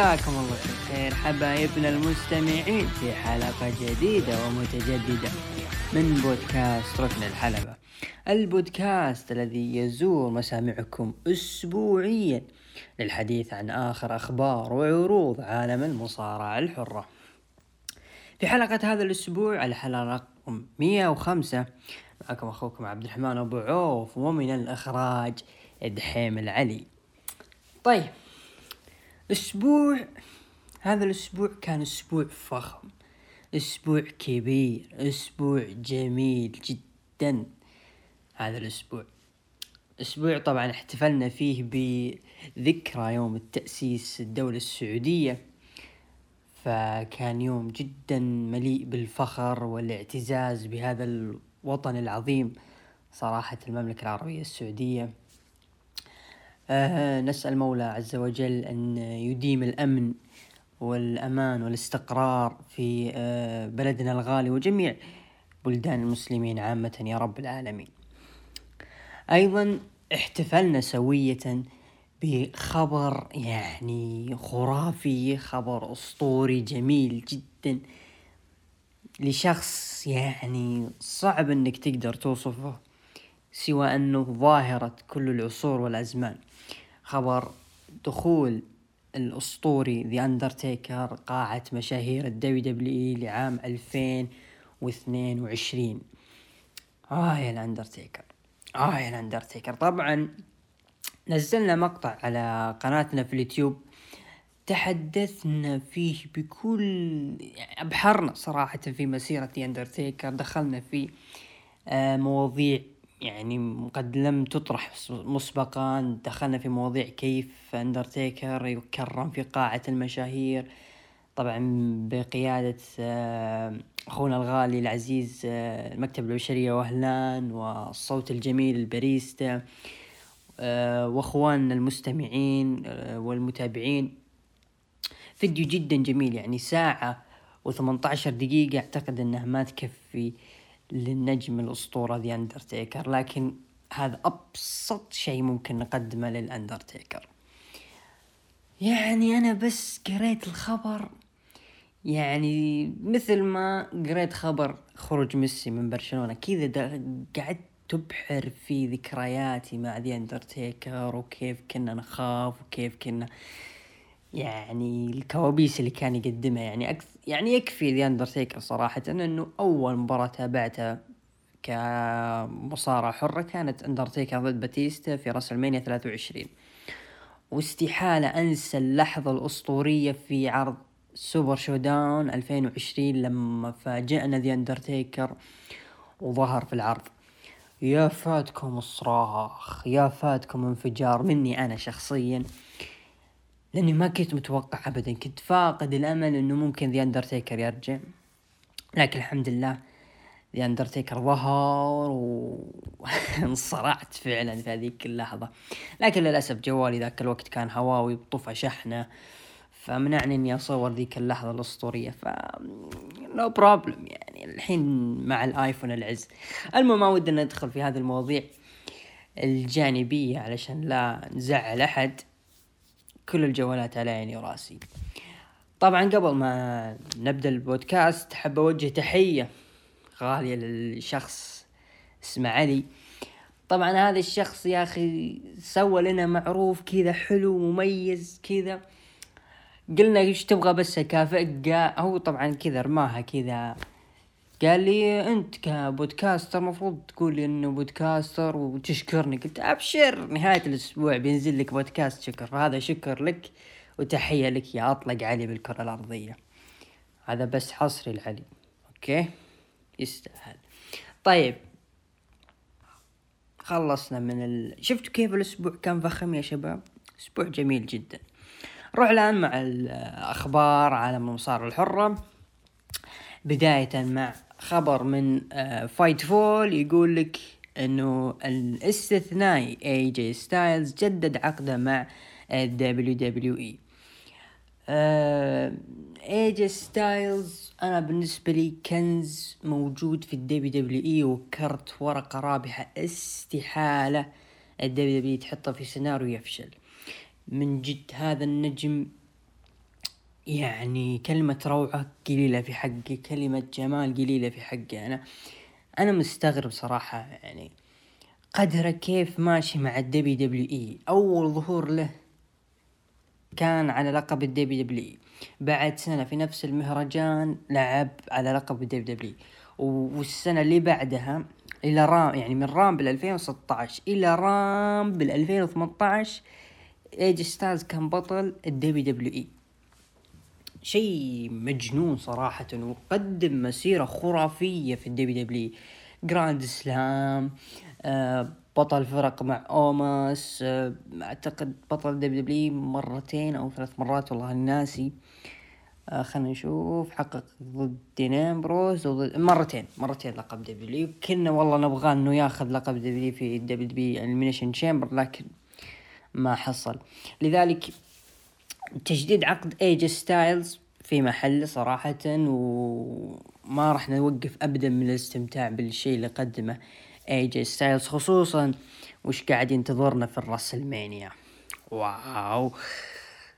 مساكم الله بالخير حبايبنا المستمعين في حلقة جديدة ومتجددة من بودكاست ركن الحلبة. البودكاست الذي يزور مسامعكم أسبوعيا للحديث عن آخر أخبار وعروض عالم المصارعة الحرة. في حلقة هذا الأسبوع الحلقة رقم 105 معكم أخوكم عبد الرحمن أبو عوف ومن الإخراج دحيم العلي. طيب أسبوع هذا الأسبوع كان أسبوع فخم أسبوع كبير أسبوع جميل جدا هذا الأسبوع. أسبوع طبعا احتفلنا فيه بذكرى يوم التأسيس الدولة السعودية فكان يوم جدا مليء بالفخر والاعتزاز بهذا الوطن العظيم صراحة المملكة العربية السعودية. نسأل مولى عز وجل أن يديم الأمن والأمان والاستقرار في آه بلدنا الغالي وجميع بلدان المسلمين عامة يا رب العالمين. أيضا احتفلنا سوية بخبر يعني خرافي خبر أسطوري جميل جدا لشخص يعني صعب إنك تقدر توصفه سوى أنه ظاهرة كل العصور والأزمان. خبر دخول الأسطوري The Undertaker قاعة مشاهير ال WWE لعام ألفين واثنين وعشرين. آه يا الأندرتيكر آه يا الأندرتيكر. طبعا نزلنا مقطع على قناتنا في اليوتيوب تحدثنا فيه بكل أبحرنا صراحة في مسيرة اندرتيكر دخلنا في آه، مواضيع يعني قد لم تطرح مسبقا. دخلنا في مواضيع كيف أندرتيكر يكرم في قاعة المشاهير. طبعا بقيادة آه، أخونا الغالي العزيز آه، المكتب البشرية وأهلان والصوت الجميل الباريستا وأخواننا المستمعين والمتابعين. فيديو جدا جميل يعني ساعة و18 دقيقة. أعتقد إنها ما تكفي للنجم الأسطورة The Undertaker لكن هذا أبسط شيء ممكن نقدمه للأندرتيكر. يعني أنا بس قريت الخبر يعني مثل ما قريت خبر خروج ميسي من برشلونة كذا قعدت تبحر في ذكرياتي مع The Undertaker وكيف كنا نخاف وكيف كنا يعني الكوابيس اللي كان يقدمها يعني أكثر يعني يكفي The Undertaker صراحة إنه أول مباراة تابعتها كمصارعة حرة كانت أندرتيكر ضد Batista في WrestleMania 23 واستحالة أنسى اللحظة الأسطورية في عرض Super ShowDown 2020 لما فاجأنا The Undertaker وظهر في العرض. يا فاتكم الصراخ يا فاتكم انفجار مني أنا شخصيا. لأني ما كنت متوقع ابدا. كنت فاقد الأمل إنه ممكن The Undertaker يرجع. لكن الحمد لله The Undertaker ظهر وانصرعت فعلا في هذيك اللحظة. لكن للأسف جوالي ذاك الوقت كان هواوي به طفى شحنه فمنعني إني أصور ذيك اللحظة الأسطورية. ف no problem يعني الحين مع الآيفون العز. المهم ما ودنا ندخل في هذه المواضيع الجانبية علشان لا نزعل أحد. كل الجوالات على عيني وراسي. طبعا قبل ما نبدأ البودكاست حاب أوجه تحية غالية للشخص اسمه علي. طبعا هذا الشخص يا أخي سوى لنا معروف كذا حلو مميز كذا. قلنا إيش تبغى بس اكافئك هو طبعا كذا رماها كذا. قال لي أنت كبودكاستر مفروض تقول لي إنه بودكاستر وتشكرني. قلت أبشر نهاية الأسبوع بينزل لك بودكاست شكر. فهذا شكر لك وتحية لك يا أطلق علي بالكرة الأرضية. هذا بس حصري لعلي أوكي؟ يستاهل. طيب. خلصنا من ال... شفتوا كيف الأسبوع كان فخم يا شباب؟ أسبوع جميل جدا. نروح الآن مع الأخبار عالم المصارعة الحرة. بداية مع خبر من Fightful يقول لك إنه الاستثنائي AJ Styles جدد عقده مع ال WWE AJ Styles أنا بالنسبة لي كنز موجود في ال WWE وكرت ورقة رابحة استحالة. ال WW تحطه في سيناريو يفشل. من جد هذا النجم يعني كلمة روعة قليلة في حقه كلمة جمال قليلة في حقه. أنا أنا مستغرب صراحة يعني قدره كيف ماشي مع ال WWE. أول ظهور له كان على لقب ال WWE. بعد سنة في نفس المهرجان لعب على لقب ال WW والسنة اللي بعدها إلى رام يعني من رام بال 2016 إلى رام بال 2018 إيج ستايلز كان بطل الدبي دبليو إي. شيء مجنون صراحة وقدم مسيرة خرافية في الدبليو دبليو جراند سلام آه بطل فرق مع أوماس آه أعتقد بطل دبليو دبليو مرتين أو ثلاث مرات والله ناسي آه خلنا نشوف حقق ضد دين امبروز وضد مرتين مرتين لقب دبليو كنا والله نبغى إنه ياخذ لقب دبليو في دبليو دبليو المينيشن تشامبر لكن ما حصل. لذلك تجديد عقد اي جي ستايلز في محل صراحة وما راح نوقف ابدا من الاستمتاع بالشيء اللي قدمه اي جي ستايلز خصوصا وش قاعد ينتظرنا في الراسلمانيا. واو.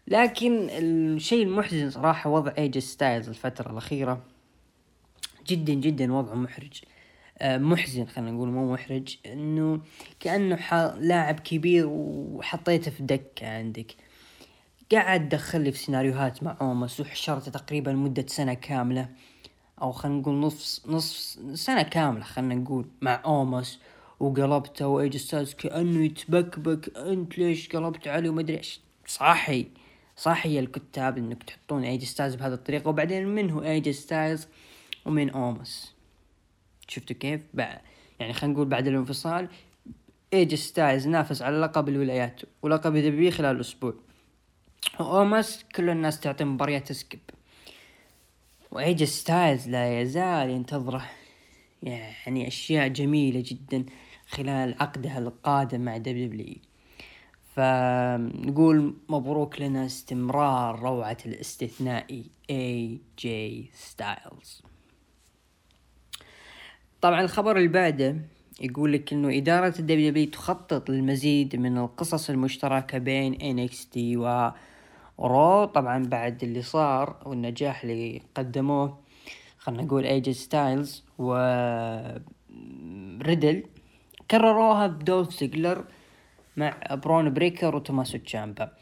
لكن الشيء المحزن صراحة وضع اي جي ستايلز الفترة الأخيرة جدا جدا وضعه محرج. آه، محزن خلينا نقول مو محرج إنه كأنه لاعب كبير وحطيته في دكة عندك. قاعد دخل في سيناريوهات مع اومس وحشرته تقريبا مدة سنة كاملة أو خلينا نقول نصف نصف سنة كاملة خلينا نقول مع اومس وقلبته واي جي ستايلز كأنه يتبكبك أنت ليش قلبت عليه وما إيش. صحي صحي الكتاب إنك تحطون اي جي ستايلز بهذه الطريقة وبعدين من هو اي جي ستايلز ومن اومس شفتوا كيف؟ بعد يعني خلينا نقول بعد الانفصال اي جي ستايلز نافس على لقب الولايات ولقب دبي خلال أسبوع. اومس كل الناس تعطي مباريات skip واي جي ستايلز لا يزال ينتظره. يعني أشياء جميلة جدا خلال عقدها القادم مع دبليو دبليو فنقول مبروك لنا استمرار روعة الاستثنائي اي جي ستايلز طبعا الخبر اللي بعده يقول لك إنه إدارة الدبليو دبليو تخطط للمزيد من القصص المشتركة بين NXT و رو. طبعا بعد اللي صار والنجاح اللي قدموه خلنا نقول اي جي ستايلز و ريدل كرروها بدولف زيجلر مع برون بريكر وتوماسو تشامبا.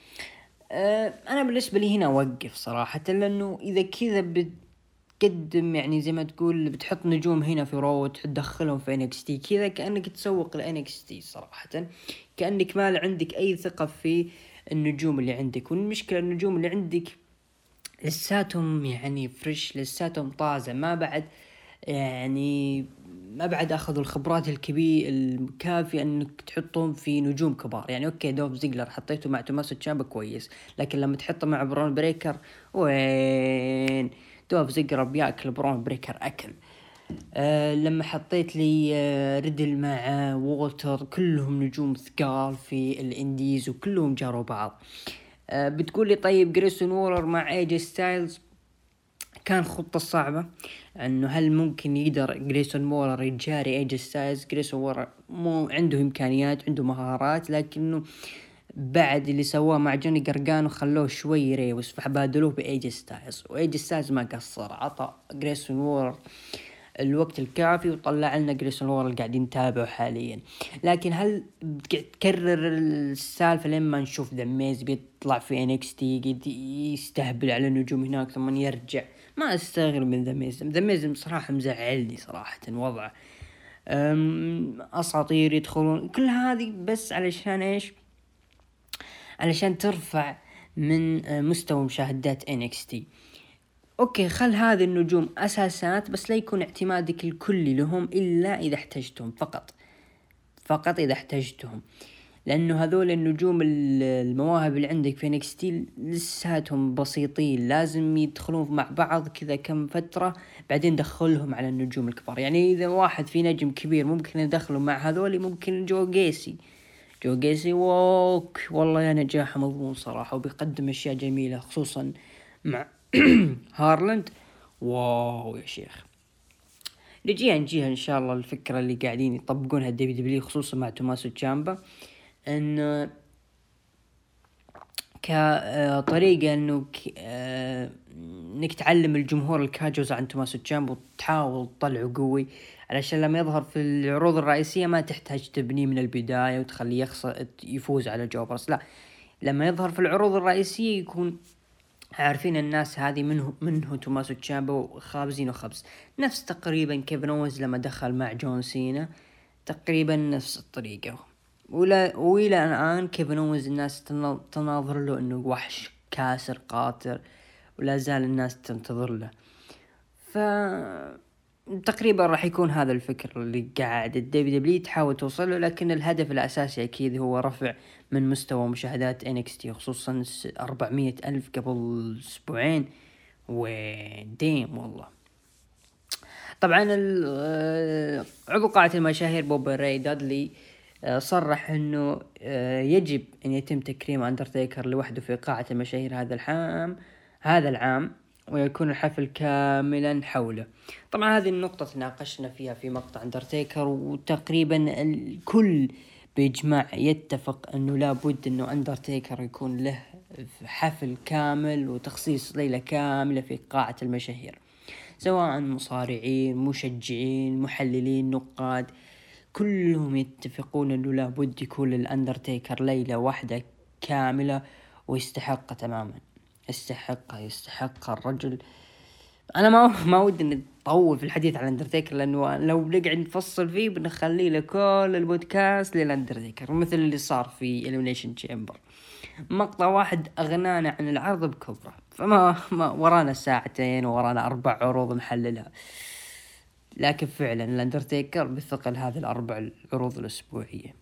أه أنا بالنسبة لي هنا أوقف صراحة لأنه إذا كذا بتقدم يعني زي ما تقول بتحط نجوم هنا في رو وتدخلهم في NXT كذا كأنك تسوق ل NXT صراحة. كأنك ما عندك أي ثقة في النجوم اللي عندك والمشكلة النجوم اللي عندك لساتهم يعني fresh لساتهم طازة ما بعد يعني ما بعد أخذوا الخبرات الكبيرة الكافية إنك تحطهم في نجوم كبار. يعني okay دولف زيجلر حطيته مع توماسو تشامبا كويس لكن لما تحطه مع برون بريكر وين؟ دولف زيجلر بياكل برون بريكر أكل. آه لما حطيت لي آه ريدل مع وولتر كلهم نجوم ثقال في ال indies وكلهم جاروا بعض. آه بتقول لي طيب جريسون وولر مع اي جي ستايلز كان خطة صعبة إنه هل ممكن يقدر جريسون وولر يجاري اي جي ستايلز جريسون وولر مو عنده إمكانيات عنده مهارات لكنه بعد اللي سواه مع جوني قرقانو خلوه شوي serious فبادلوه باي جي ستايلز واي جي ستايلز ما قصر عطى جريسون وولر الوقت الكافي وطلع لنا جريسون وولر اللي قاعدين نتابعه حاليا. لكن هل تكرر السالفة لما نشوف ذا ميز بيطلع في NXT يستهبل على النجوم هناك ثم يرجع؟ ما أستغرب من ذا ميز ذا ميز بصراحه مزعلني صراحة وضعه. أساطير يدخلون. كل هذه بس علشان إيش؟ علشان ترفع من مستوى مشاهدات NXT okay خل هذه النجوم أساسات بس لا يكون اعتمادك الكلي لهم إلا إذا احتجتهم فقط. فقط إذا احتجتهم. لأنه هذول النجوم المواهب اللي عندك في NXT لساتهم بسيطين لازم يدخلون مع بعض كذا كم فترة بعدين دخلهم على النجوم الكبار. يعني إذا واحد في نجم كبير ممكن يدخله مع هذول ممكن جو جيسي. جو جيسي ووك والله يا نجاحه مضمون صراحة وبيقدم أشياء جميلة خصوصا مع هارلند. واو يا شيخ. نجيها نجيها إن شاء الله الفكرة اللي قاعدين يطبقونها الدبليو دبليو خصوصا مع توماسو تشامبا. إن كطريقة إنه إنك تعلم الجمهور ال casuals عن توماسو تشامبا وتحاول تطلعه قوي علشان لما يظهر في العروض الرئيسية ما تحتاج تبنيه من البداية وتخليه يخسر يفوز على jobbers لا لما يظهر في العروض الرئيسية يكون عارفين الناس هذه منه منه توماسو تشامبا خابزينه خبز نفس تقريبا كيفن اوينز لما دخل مع جون سينا تقريبا نفس الطريقة. ولا وإلى الآن كيفن اوينز الناس تناظر له إنه وحش كاسر قاطر ولا زال الناس تنتظر له. ف تقريبا راح يكون هذا الفكر اللي قاعد الدبليو دبليو تحاول توصل له لكن الهدف الأساسي أكيد هو رفع من مستوى مشاهدات NXT خصوصا 400 ألف قبل أسبوعين. وديم والله. طبعا آه، عضو قاعة المشاهير بوب راي دادلي آه، صرح إنه آه، يجب أن يتم تكريم أندرتيكر لوحده في قاعة المشاهير هذا العام هذا العام. ويكون الحفل كاملا حوله. طبعا هذه النقطة تناقشنا فيها في مقطع اندرتيكر وتقريبا الكل بإجماع يتفق أنه لابد أنه أندرتيكر يكون له حفل كامل وتخصيص ليلة كاملة في قاعة المشاهير. سواء مصارعين مشجعين محللين نقاد كلهم يتفقون أنه لابد يكون للأندرتيكر ليلة واحدة كاملة ويستحق تماما. يستحق يستحق الرجل. أنا ما ما ودي نطول في الحديث عن الاندرتيكر لأنه لو نقعد نفصل فيه بنخلي له كل البودكاست للاندرتيكر مثل اللي صار في Elimination Chamber مقطع واحد أغنانا عن العرض بكبره فما ما ورانا ساعتين ورانا أربع عروض نحللها. لكن فعلا الأندرتيكر بثقل هذه الأربع العروض الأسبوعية.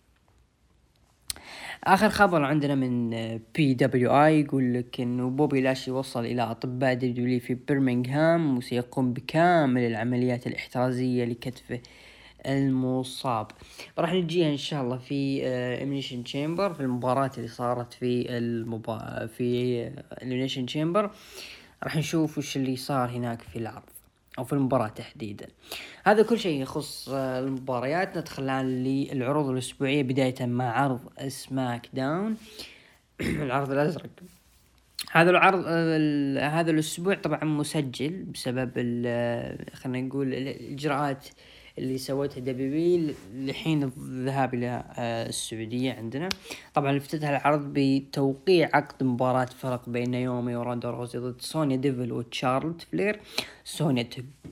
آخر خبر عندنا من PWI يقول لك إنه بوبي لاشي وصل إلى أطباء WWE في برمنغهام وسيقوم بكامل العمليات الإحترازية لكتفه المصاب. راح نجيها إن شاء الله في Elimination Chamber في المباراة اللي صارت في المبا... في Elimination Chamber راح نشوف وش اللي صار هناك في العرض. أو في المباراة تحديدا. هذا كل شيء يخص آه، المباريات. ندخل الآن للعروض الأسبوعية بداية مع عرض سماك داون. العرض الأزرق. هذا العرض آه، هذا الأسبوع طبعا مسجل بسبب آه، خلينا نقول الاجراءات اللي سوتها WWE لحين الذهاب إلى آه، السعودية عندنا. طبعا افتتح العرض بتوقيع عقد مباراة فرق بين نايومي وروندا راوزي ضد سونيا ديفل وتشارلوت فلير. سونيا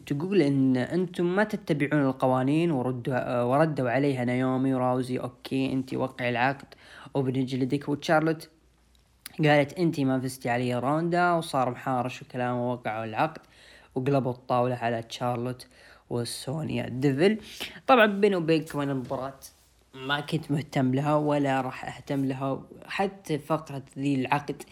تقول إن أنتم ما تتبعون القوانين وردوا آه، وردوا عليها نايومي وراوزي. أوكي انت وقعي العقد وبنجلدك وتشارلت قالت انت ما فزتي علي روندا وصار مهاوش وكلام ووقعوا العقد وقلبوا الطاولة على تشارلوت وسونيا ديفل. طبعا بيني وبينكم أنا المباراة ما كنت مهتم لها ولا راح أهتم لها. حتى فقرة ذي العقد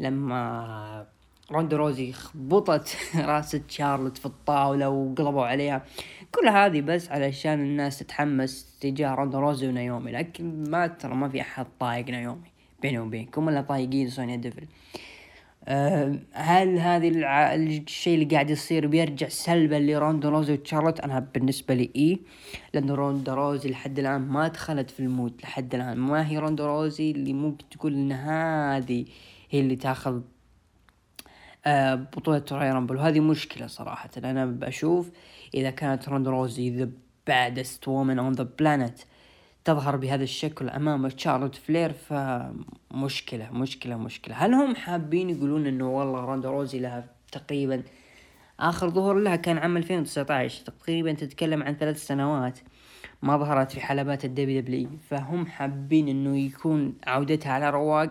لما روندا روزي خبطت رأس تشارلوت في الطاولة وقلبوا عليها. كل هذه بس علشان الناس تتحمس تجاه روندا روزي ونايومي. لكن ما ترى ما في أحد طايق نايومي بيني وبينكم ولا طايقين سونيا ديفل. هل هذه الع... الشيء اللي قاعد يصير بيرجع سلبا لروندا روزي وتشارلوت؟ أنا بالنسبة لي اي لأن روندا روزي لحد الآن ما دخلت في المود لحد الآن ما هي روندا روزي اللي ممكن تقول إن هذه هي اللي تاخذ أه بطولة Royal Rumble. وهذه مشكلة صراحة. أنا بشوف إذا كانت روندا روزي the baddest woman on the planet تظهر بهذا الشكل أمام تشارلوت فلير فمشكلة مشكلة مشكلة. هل هم حابين يقولون إنه والله روندا روزي لها تقريبا آخر ظهور لها كان عام 2019 تقريبا تتكلم عن ثلاث سنوات ما ظهرت في حلبات ال WWE فهم حابين إنه يكون عودتها على رواق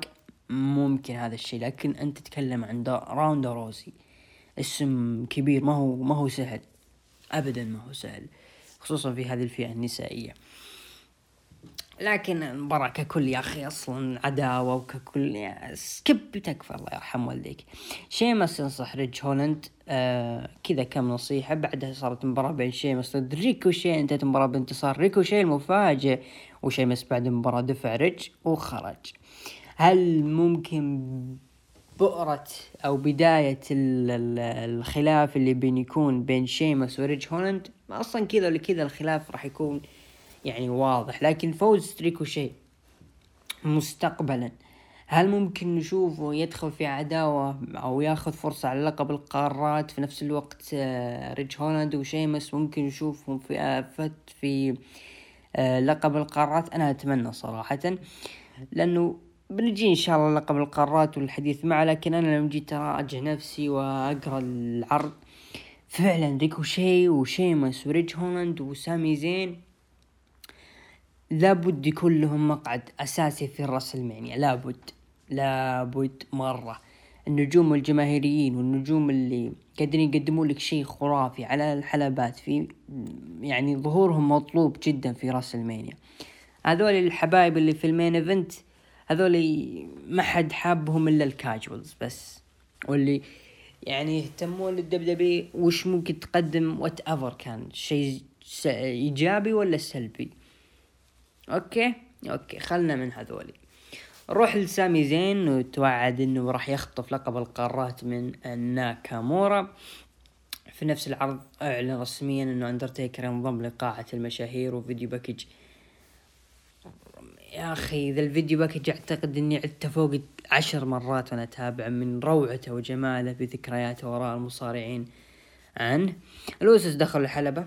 ممكن هذا الشيء لكن انت تتكلم عن روندا روزي اسم كبير ما هو ما هو سهل. ابدا ما هو سهل خصوصا في هذه الفئة النسائية. لكن المباراة ككل يا أخي أصلا عداوة وككل يعني skip تكفى الله يرحم والديك. شيمس ينصح ريج هولند آه كذا كم نصيحة. بعدها صارت مباراة بين شيمس ضد ريكوشي انتهت المباراة بانتصار ريكوشي المفاجئ. وشيمس بعد المباراة دفع ريج وخرج. هل ممكن بؤرة أو بداية الخلاف اللي بين يكون بين شيمس وريج هولند أصلا كذا ولا كذا الخلاف راح يكون يعني واضح لكن فوز ريكوشي مستقبلا. هل ممكن نشوفه يدخل في عداوة أو ياخذ فرصة على لقب القارات في نفس الوقت؟ آه، ريج هولاند وشيمس ممكن نشوفهم في في آه، لقب القارات. أنا أتمنى صراحة لأنه بنجي إن شاء الله لقب القارات والحديث معه لكن أنا لما جيت أراجع نفسي وأقرأ العرض فعلا ريكوشي وشيمس وريج هولاند وسامي زين لابد يكون لهم مقعد أساسي في الرسلمانيا لابد لابد مرة. النجوم الجماهيريين والنجوم اللي قادرين يقدمون لك شيء خرافي على الحلبات في يعني ظهورهم مطلوب جدا في راسلمينيا هذول الحبايب اللي في ال main event هذول ما حد حابهم إلا ال casuals بس. واللي يعني يهتمون لل WWE وش ممكن تقدم whatever كان شيء إيجابي ولا سلبي. أوكي؟ أوكي خلنا من هذولي. روح لسامي زين وتوعد إنه راح يخطف لقب القارات من ناكامورا. في نفس العرض أعلن رسميا إنه أندرتيكر ينضم لقاعة المشاهير و video package. يا أخي ذا ال video package أعتقد إني عدته فوق عشر مرات وأنا أتابع من روعته وجماله بذكرياته وراء المصارعين عنه. الاوسوس دخل الحلبة.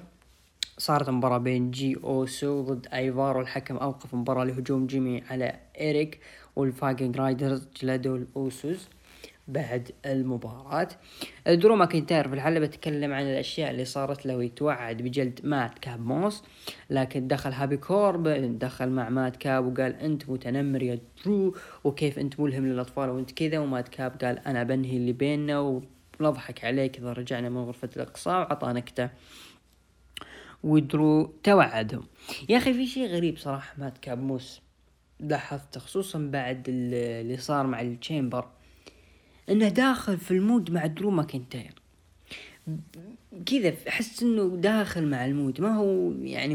صارت مباراة بين جي اوسو ضد ايفار والحكم أوقف مباراة لهجوم جيمي على إيريك والفايكنج رايدرز جلدوا الاوسوس بعد المباراة. درو ماكنتاير في الحلبة تكلم عن الأشياء اللي صارت له ويتوعد بجلد مادكاب موس لكن دخل هابي كوربن دخل مع مادكاب وقال أنت متنمر يا درو وكيف أنت ملهم للأطفال وأنت كذا ومادكاب قال أنا بنهي اللي بيننا ونضحك عليك إذا رجعنا من غرفة الإقصاء وعطى نكتة ودرو توعدهم يا أخي في شيء غريب صراحة مادكاب موس لاحظته خصوصا بعد اللي صار مع ال Chamber إنه داخل في ال mood مع درو ماكنتاير. كذا أحس إنه داخل مع ال mood. ما هو يعني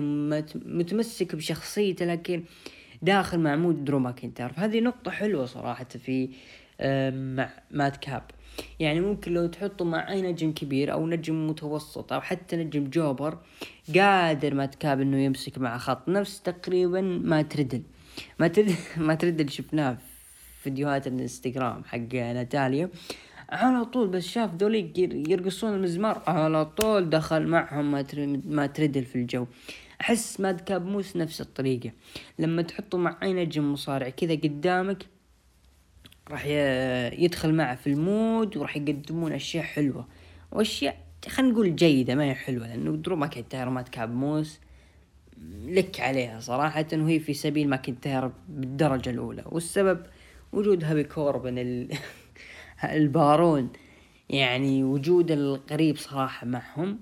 متمسك بشخصيته لكن داخل مع mood درو ماكنتاير. فهذه نقطة حلوة صراحة في مع مادكاب. يعني ممكن لو تحطه مع أي نجم كبير أو نجم متوسط أو حتى نجم jobber قادر مادكاب إنه يمسك مع خط. نفس تقريبا مات ريدل. مات ريدل مات ريدل. شفناه فيديوهات الإنستغرام حق ناتاليا. على طول بس شاف ذولي يرقصون المزمار. على طول دخل معهم مات ريدل في الجو. أحس مادكاب موس نفس الطريقة. لما تحطه مع أي نجم مصارع كذا قدامك راح يدخل معه في ال mood وراح يقدمون أشياء حلوة. وأشياء خلينا نقول جيدة ما هي حلوة لأنه درو ماكنتاير ماد كاب موس. لك عليها صراحة وهي في سبيل ماكنتاير بالدرجة الأولى. والسبب وجود هابي كوربن ال... البارون. يعني وجود الغريب صراحة معهم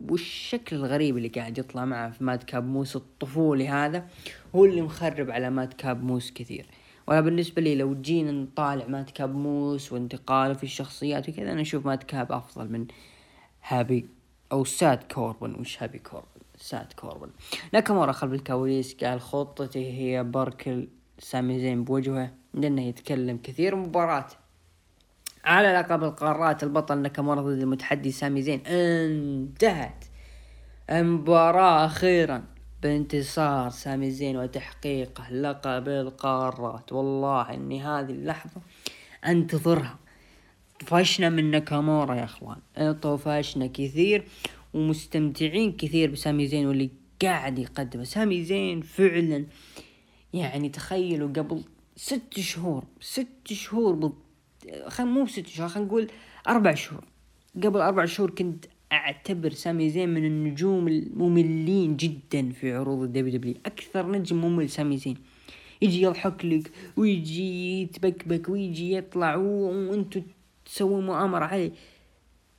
والشكل الغريب اللي قاعد يطلع معه في ماد كاب موس الطفولي هذا هو اللي مخرب على ماد كاب موس كثير. ولا بالنسبة لي لو جينا نطالع ماد كاب موس وانتقاله في الشخصيات وكذا أنا أشوف ماد كاب أفضل من هابي أو ساد كوربن. وش هابي كوربن؟ ساد كوربن. ناكامورا خلف الكواليس قال خطتي هي بركل سامي زين بوجهه لأنه يتكلم كثير مباراة. على لقب القارات البطل ناكامورا ضد المتحدي سامي زين. انتهت. المباراة أخيرا. بانتصار سامي زين وتحقيقه لقب القارات. والله إني هذه اللحظة أنتظرها. طفشنا من ناكامورا يا أخوان. طفشنا كثير ومستمتعين كثير بسامي زين واللي قاعد يقدمه. سامي زين فعلا يعني تخيلوا قبل ست شهور ست شهور بض... خل مو ست شهور خلينا نقول أربع شهور. قبل أربع شهور كنت أعتبر سامي زين من النجوم المملين جدا في عروض ال WW أكثر نجم ممل سامي زين. يجي يضحك لك ويجي يتبكبك ويجي يطلع وانتو تسوون مؤامرة عليه.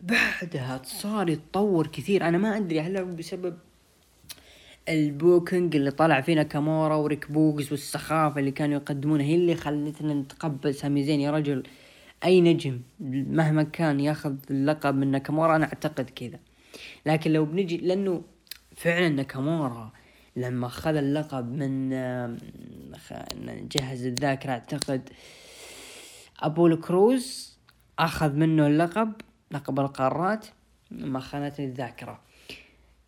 بعدها صار يتطور كثير. أنا ما أدري هل بسبب ال booking اللي طلع فيه ناكامورا وريك بوغز والسخافة اللي كانوا يقدمونها هي اللي خلتنا نتقبل سامي زين. يا رجل أي نجم مهما كان ياخذ اللقب من ناكامورا أنا أعتقد كذا. لكن لو بنجي لأنه فعلا ناكامورا لما خذ اللقب من نجهز الذاكرة أعتقد ابولو كروز أخذ منه اللقب لقب القارات ما خانتني الذاكرة.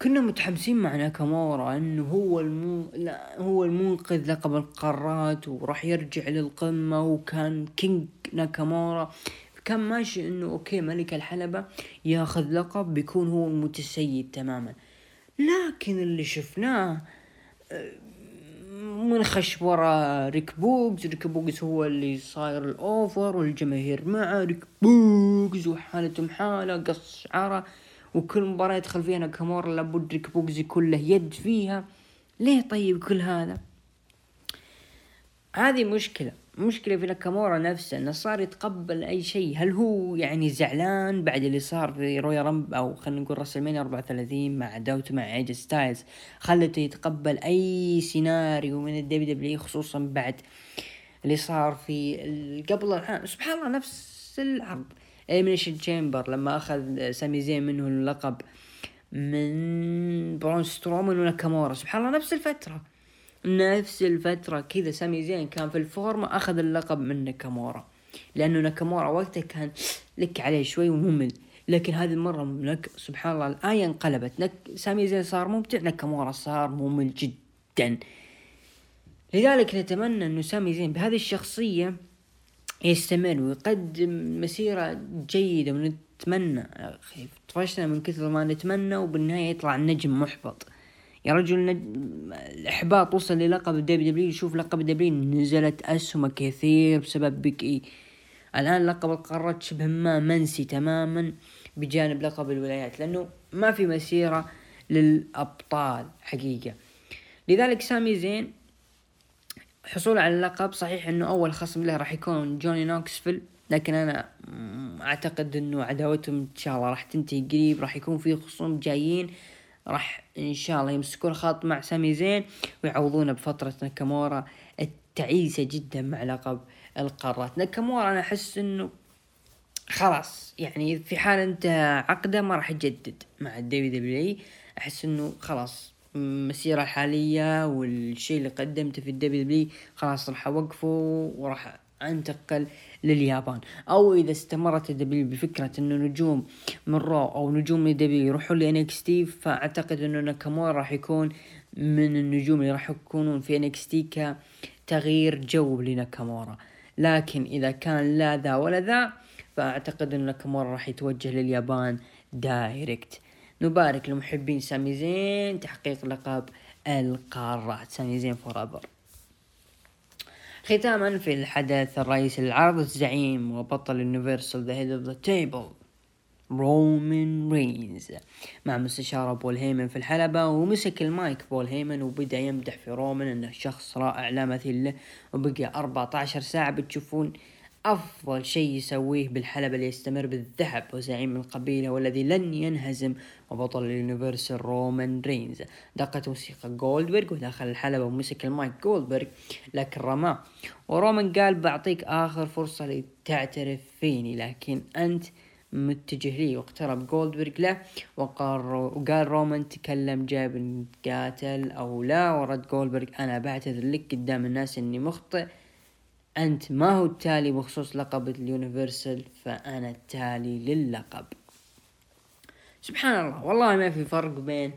كنا متحمسين مع ناكامورا إنه هو المو... لا هو المنقذ لقب القارات وراح يرجع للقمة وكان King ناكامورا كان ماشي إنه okay ملك الحلبة ياخذ لقب بيكون هو المتسيد تماما. لكن اللي شفناه منخش ورا ريك بوغز ريك بوغز هو اللي صاير ال over والجماهير معه ريك بوغز وحالتهم حالة قص شعره. وكل مباراة يدخل فيها ناكامورا لابد ريك بوغز يكون له يد فيها. ليه طيب كل هذا؟ هذه مشكلة. مشكلة في ناكامورا نفسه إنه صار يتقبل أي شيء. هل هو يعني زعلان بعد اللي صار في Royal Rumble أو خلينا نقول WrestleMania 34 مع عداوته مع اي جي ستايلز؟ خلته يتقبل أي سيناريو من ال WW خصوصا بعد اللي صار في قبل العام سبحان الله نفس العرض. Elimination Chamber لما أخذ سامي زين منه اللقب من برون سترومان وناكامورا سبحان الله نفس الفترة. نفس الفترة كذا سامي زين كان في الفورمة أخذ اللقب من ناكامورا. لأنه ناكامورا وقتها كان لك عليه شوي وممل. لكن هذه المرة نك سبحان الله الآية انقلبت. نك سامي زين صار ممتع ناكامورا صار ممل جدا. لذلك نتمنى إنه سامي زين بهذه الشخصية يستمر ويقدم مسيرة جيدة ونتمنى طفشنا من كثر ما نتمنى وبالنهاية يطلع النجم محبط. يا رجل نج... الإحباط وصل للقب ال WW شوف لقب ال W نزلت أسهمة كثير بسبب Big E الآن لقب القارات شبه ما منسي تماما بجانب لقب الولايات لأنه ما في مسيرة للأبطال حقيقة. لذلك سامي زين حصول على اللقب صحيح إنه أول خصم له راح يكون جوني نوكسفيل لكن أنا أعتقد إنه عداوتهم إن شاء الله راح تنتهي قريب راح يكون في خصوم جايين راح إن شاء الله يمسكون خط مع سامي زين ويعوضونه بفترة ناكامورا التعيسة جدا مع لقب القارات ناكامورا أنا أحس إنه خلاص يعني في حال أنت عقده ما راح يجدد مع ال WW أحس إنه خلاص المسيرة الحالية والشيء اللي قدمته في ال WW خلاص راح أوقفه وراح أنتقل لليابان. أو إذا استمرت ال W بفكرة إنه نجوم من Raw أو نجوم من ال W يروحون ل NXT فأعتقد إنه ناكامورا راح يكون من النجوم اللي راح يكونون في NXT كتغيير جو لناكامورا لكن إذا كان لا ذا ولا ذا فأعتقد ان ناكامورا راح يتوجه لليابان direct نبارك لمحبين سامي زين تحقيق لقب القارات. سامي زين فور ختاما في الحدث الرئيسي للعرض الزعيم وبطل ال Universal the Head of the Table رومان رينز مع مستشار بول هيمن في الحلبة ومسك المايك بول هيمن وبدأ يمدح في رومان انه شخص رائع لا مثيل له وبقى 14 ساعة بتشوفون أفضل شيء يسويه بالحلبة ليستمر بالذهب. وزعيم القبيلة والذي لن ينهزم وبطل ال Universal رومان رينز. دقت موسيقى جولدبرغ ودخل الحلبة ومسك المايك جولدبرغ لكن رماه. ورومان قال بعطيك آخر فرصة لتعترف فيني لكن أنت متجه لي. واقترب جولدبرغ له وقال وقال رومان تكلم جاب نتقاتل أو لا ورد جولدبرغ أنا بعتذر لك قدام الناس إني مخطئ. أنت ما هو التالي بخصوص لقب اليونيفرسال فأنا التالي للقب. سبحان الله والله ما في فرق بين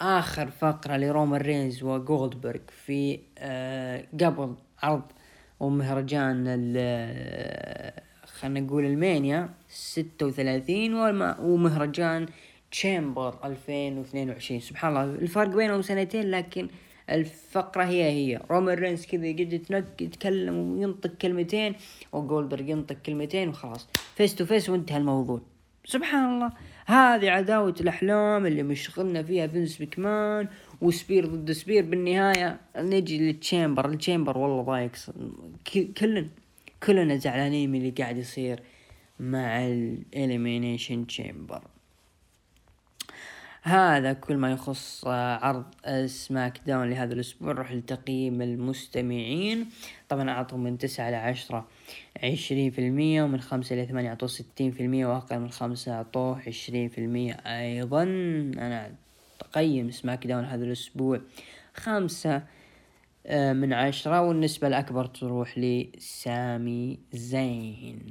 آخر فقرة لرومان رينز وجولدبرغ في آه قبل عرض ومهرجان ال خلينا نقول WrestleMania ستة وثلاثين ومهرجان Chamber ألفين واثنين وعشرين. سبحان الله الفرق بينهم سنتين لكن الفقرة هي هي. رومان رينز كذا يقعد يتكلم وينطق كلمتين وجولدبرغ ينطق كلمتين وخلاص. face to face وانتهى الموضوع. سبحان الله. هذه عداوة الأحلام اللي مشغلنا فيها فينس مكمان و spear ضد spear بالنهاية نجي لل chamber. ال chamber والله ضايق كلنا كلنا زعلانين من اللي قاعد يصير مع ال Elimination Chamber هذا كل ما يخص عرض SmackDown لهذا الأسبوع نروح لتقييم المستمعين. طبعا أعطوا من تسعة إلى عشرة عشرين في المية ومن خمسة إلى ثمانية أعطوه ستين في المية وأقل من خمسة أعطوه عشرين في المية. أيضا أنا تقيم SmackDown هذا الأسبوع خمسة آه، من عشرة والنسبة الأكبر تروح لسامي زين.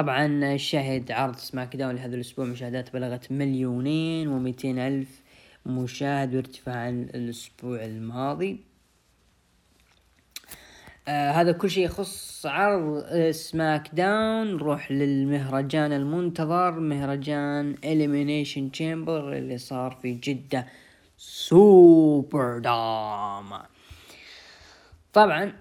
طبعا شهد عرض SmackDown لهذا الأسبوع مشاهدات بلغت مليونين ومئتين ألف مشاهد بارتفاع عن الأسبوع الماضي. آه هذا كل شيء يخص عرض آه SmackDown. نروح للمهرجان المنتظر مهرجان Elimination Chamber اللي صار في جدة سوبر دوم. طبعا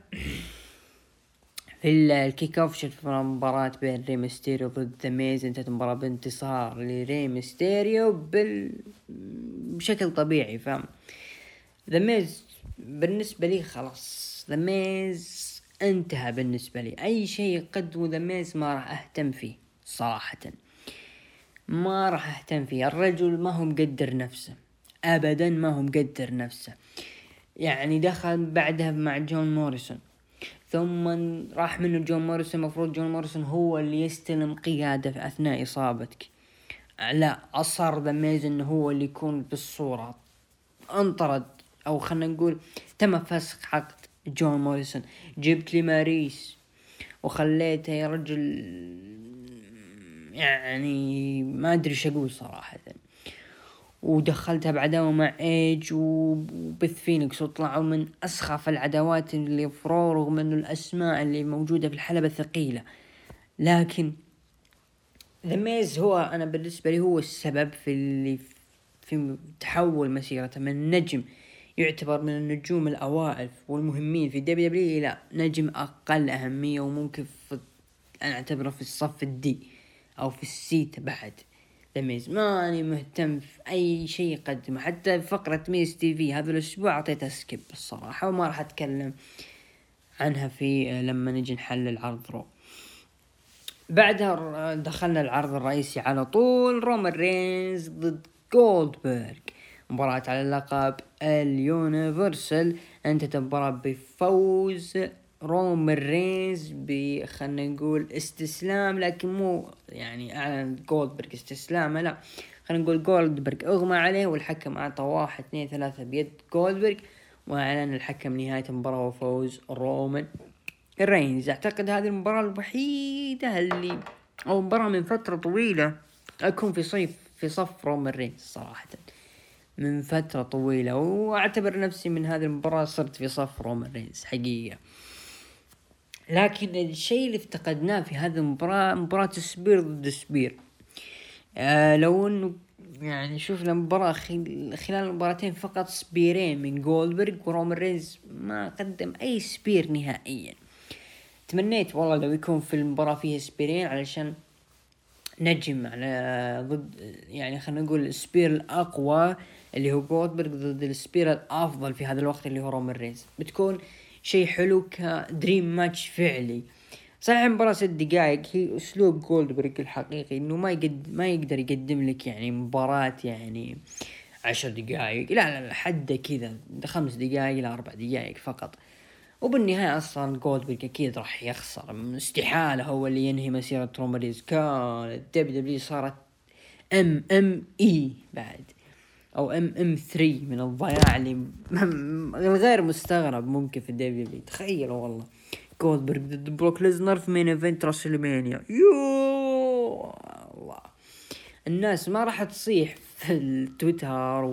ال kick off شفنا مباراة بين ري ميستيريو ضد ذا ميز انتهت المباراة بانتصار لري ميستيريو بال بشكل طبيعي فاهم؟ ذا ميز بالنسبة لي خلاص. ذا ميز انتهى بالنسبة لي. أي شيء يقدمه ذا ميز ما راح أهتم فيه صراحة. ما راح أهتم فيه. الرجل ما هو مقدر نفسه. ابدا ما هو مقدر نفسه. يعني دخل بعدها مع جون موريسون. ثم راح منه جون موريسون المفروض جون موريسون هو اللي يستلم قيادة في أثناء إصابتك. لا أصر ذا ميز إنه هو اللي يكون بالصورة. انطرد أو خلنا نقول تم فسخ عقد جون موريسون. جبت لي ماريس وخليته يا رجل يعني ما أدري إيش أقول صراحة. ودخلتها بعداوة مع ايج وبث فينيكس وطلعوا من أسخف العداوات اللي ف Raw رغم إنه الأسماء اللي موجودة في الحلبة ثقيلة. لكن ذا ميز هو أنا بالنسبة لي هو السبب في اللي في تحول مسيرته من نجم يعتبر من النجوم الأوائل والمهمين في WWE إلى نجم أقل أهمية وممكن في أنا أعتبره في الصف ال D أو في ال Z بعد. ذا ميز ماني مهتم في أي شيء يقدمه. حتى فقرة Miz TV هذا الأسبوع أعطيتها skip الصراحة وما راح أتكلم عنها في لما نجي نحلل عرض Raw. بعدها دخلنا العرض الرئيسي على طول رومان رينز ضد جولدبرغ مباراة على اللقب ال Universal أنتهت المباراة بفوز رومان رينز ب خلينا نقول استسلام لكن مو يعني أعلن جولدبرغ استسلامه لا. خلينا نقول جولدبرغ أغمى عليه والحكم أعطى واحد اثنين ثلاثة بيد جولدبرغ وأعلن الحكم نهاية المباراة وفوز رومان رينز أعتقد هذه المباراة الوحيدة اللي أو مباراة من فترة طويلة أكون في صيف في صف رومان رينز صراحة. من فترة طويلة وأعتبر نفسي من هذه المباراة صرت في صف رومان رينز حقيقة. لكن الشيء اللي افتقدناه في هذه المباراة مباراة spear ضد spear آه لو إنه يعني شوفنا مباراة خلال المباراتين فقط spear ين من جولدبرغ ورومان رينز ما قدم أي spear نهائيا. تمنيت والله لو يكون في المباراة فيها spear ين علشان نجمع ضد يعني خلينا نقول ال spear الأقوى اللي هو جولدبرغ ضد ال spear الأفضل في هذا الوقت اللي هو رومان رينز. بتكون شيء حلو ك dream match فعلي. صحيح المباراة ست دقائق هي أسلوب جولدبرغ الحقيقي إنه ما يقد ما يقدر يقدم لك يعني مباراة يعني عشر دقائق. لا لا حدة كذا خمس دقائق إلى أربع دقائق فقط. وبالنهاية أصلا جولدبرغ أكيد راح يخسر. استحالة هو اللي ينهي مسيرة رومان رينز كانت WWE صارت MMA بعد. أو ام ام 3 من الضياع اللي الغير مستغرب ممكن في الدبليو دبليو تخيلوا والله. جولدبرغ ضد بروك ليزنر في مين ايفنت راسلمانيا. يو الله الناس ما راح تصيح في التويتر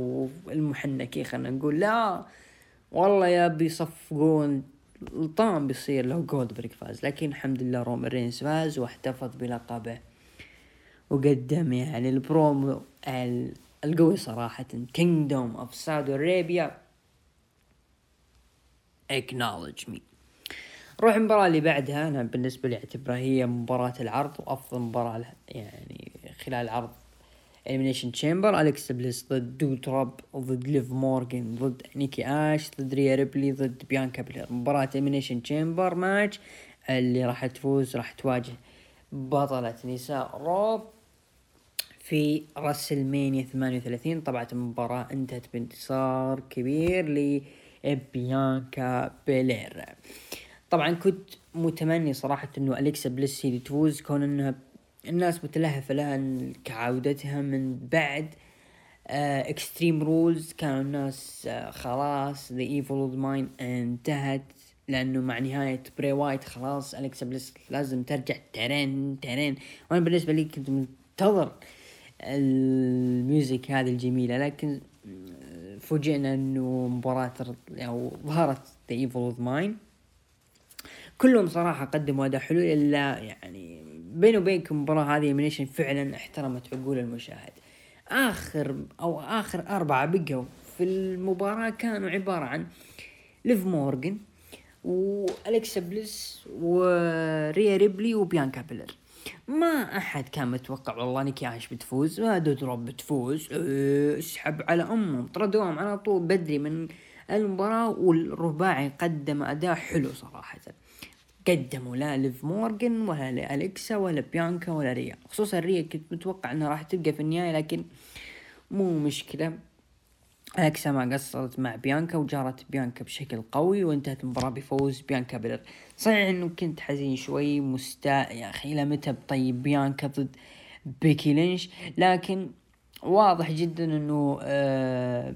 والمحنكي خلينا نقول لا والله يا بيصفقون الطعم بيصير لو جولدبرغ فاز لكن الحمد لله رومان رينز فاز واحتفظ بلقبه وقدم يعني البرومو القوي صراحة. Kingdom of Saudi Arabia acknowledge me. روح المباراة اللي بعدها. أنا بالنسبة لي أعتبرها هي مباراة العرض وأفضل مباراة يعني خلال العرض Elimination Chamber أليكسا بليس ضد دودروب ضد ليف مورغان ضد نيكي آش ضد ريا ريبلي ضد بيانكا بلير مباراة Elimination Chamber match اللي راح تفوز راح تواجه بطلة نساء Raw في WrestleMania 38 طبعا المباراة انتهت بانتصار كبير لبيانكا بيلير. طبعا كنت متمني صراحة إنه أليكسا بليس هي تفوز كون إنها الناس متلهفة لها كعودتها من بعد Extreme uh, Rules كانوا الناس uh, خلاص the evil mind انتهت لأنه مع نهاية بري وايت خلاص أليكسا بليس لازم ترجع ترين ترين. وأنا بالنسبة لي كنت منتظر ال music هذه الجميلة لكن فوجئنا إنه مباراة أو ظهرت the evil of mine كلهم صراحة قدموا أداء حلو إلا يعني بيني وبينكم المباراة هذه elimination فعلا احترمت عقول المشاهد. آخر أو آخر أربعة بقوا في المباراة كانوا عبارة عن ليف مورجن والكسا بليس وريا ريبلي وبيانكا بيلر. ما أحد كان متوقع والله نيكي بتفوز. ما دودروب بتفوز اسحب على امهم طردوهم على طول بدري من المباراة والرباعي قدم أداء حلو صراحة. قدموا لا ليف مورجن ولا لأليكسا ولا بيانكا ولا ريا خصوصا ريا كنت متوقع إنها راح تبقى في النهاية لكن مو مشكلة. أليكسا ما قصرت مع بيانكا وجارت بيانكا بشكل قوي وانتهت المباراة بفوز بيانكا بيلر صحيح إنه كنت حزين شوي مستاء يا أخي إلى متى بطيب بيانكا ضد بيكي لينش؟ لكن واضح جدا إنه آه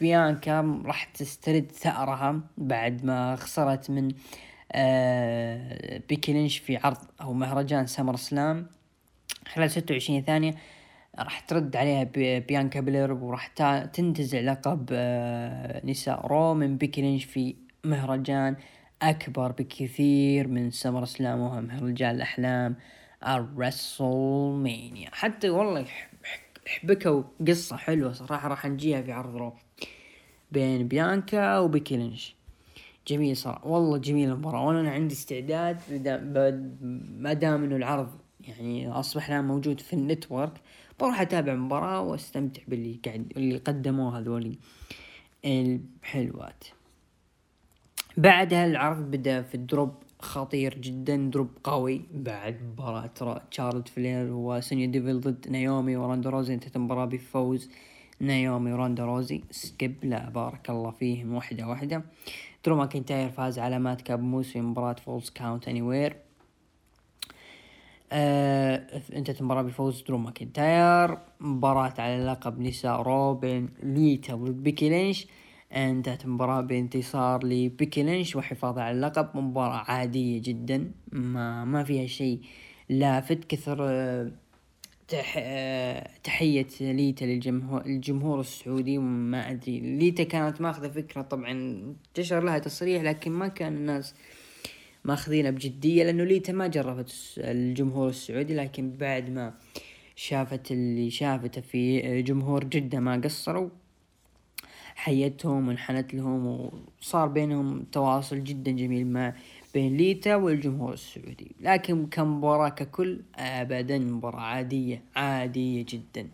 بيانكا راح تسترد ثأرها بعد ما خسرت من آه بيكي لينش في عرض أو مهرجان سمر سلام خلال ستة وعشرين ثانية. راح ترد عليها بيانكا بلير وراح تنتزع لقب آه، نساء رو من بيكي لينش في مهرجان أكبر بكثير من سمر سلام مهرجان الأحلام الرسلمانيا حتى والله حبكوا قصة حلوة صراحة راح نجيها في عرض رو بين بيانكا وبيكي لينش جميل صراحة والله جميل المباراة. وأنا عندي استعداد ما دام إنه العرض يعني أصبح الآن موجود في ال network بروح أتابع مباراة وأستمتع باللي قاعد اللي قدموه هذولي. الحلوات بعدها العرض بدأ في ال drop خطير جدا drop قوي. بعد مباراة تشارلت فلير وسونيا ديفل ضد نايومي وراندا روزي. انتهت المباراة بفوز نايومي وراندا روزي. skip لا بارك الله فيهم واحدة واحدة درو ماكنتاير فاز على مات كاب موس في مباراة falls count anywhere آه انتهت المباراة بفوز درو ماكنتاير. مباراة على لقب نساء رو بين ليتا ضد بيكي لينش. انتهت المباراة بانتصار لبيكي لينش وحفاظها على اللقب. مباراة عادية جدا ما ما فيها شيء لافت. كثر آه، تح... آه، تحية ليتا للجمهور الجمهور السعودي. ما أدري ليتا كانت ماخذة فكرة طبعا انتشر لها تصريح لكن ما كان الناس ماخذينها بجدية لأنه ليتا ما جربت الجمهور السعودي لكن بعد ما شافت اللي شافته في جمهور جدة ما قصروا حيتهم وانحنت لهم وصار بينهم تواصل جدا جميل مع بين ليتا والجمهور السعودي. لكن كمباراة ككل أبدا مباراة عادية عادية جدا.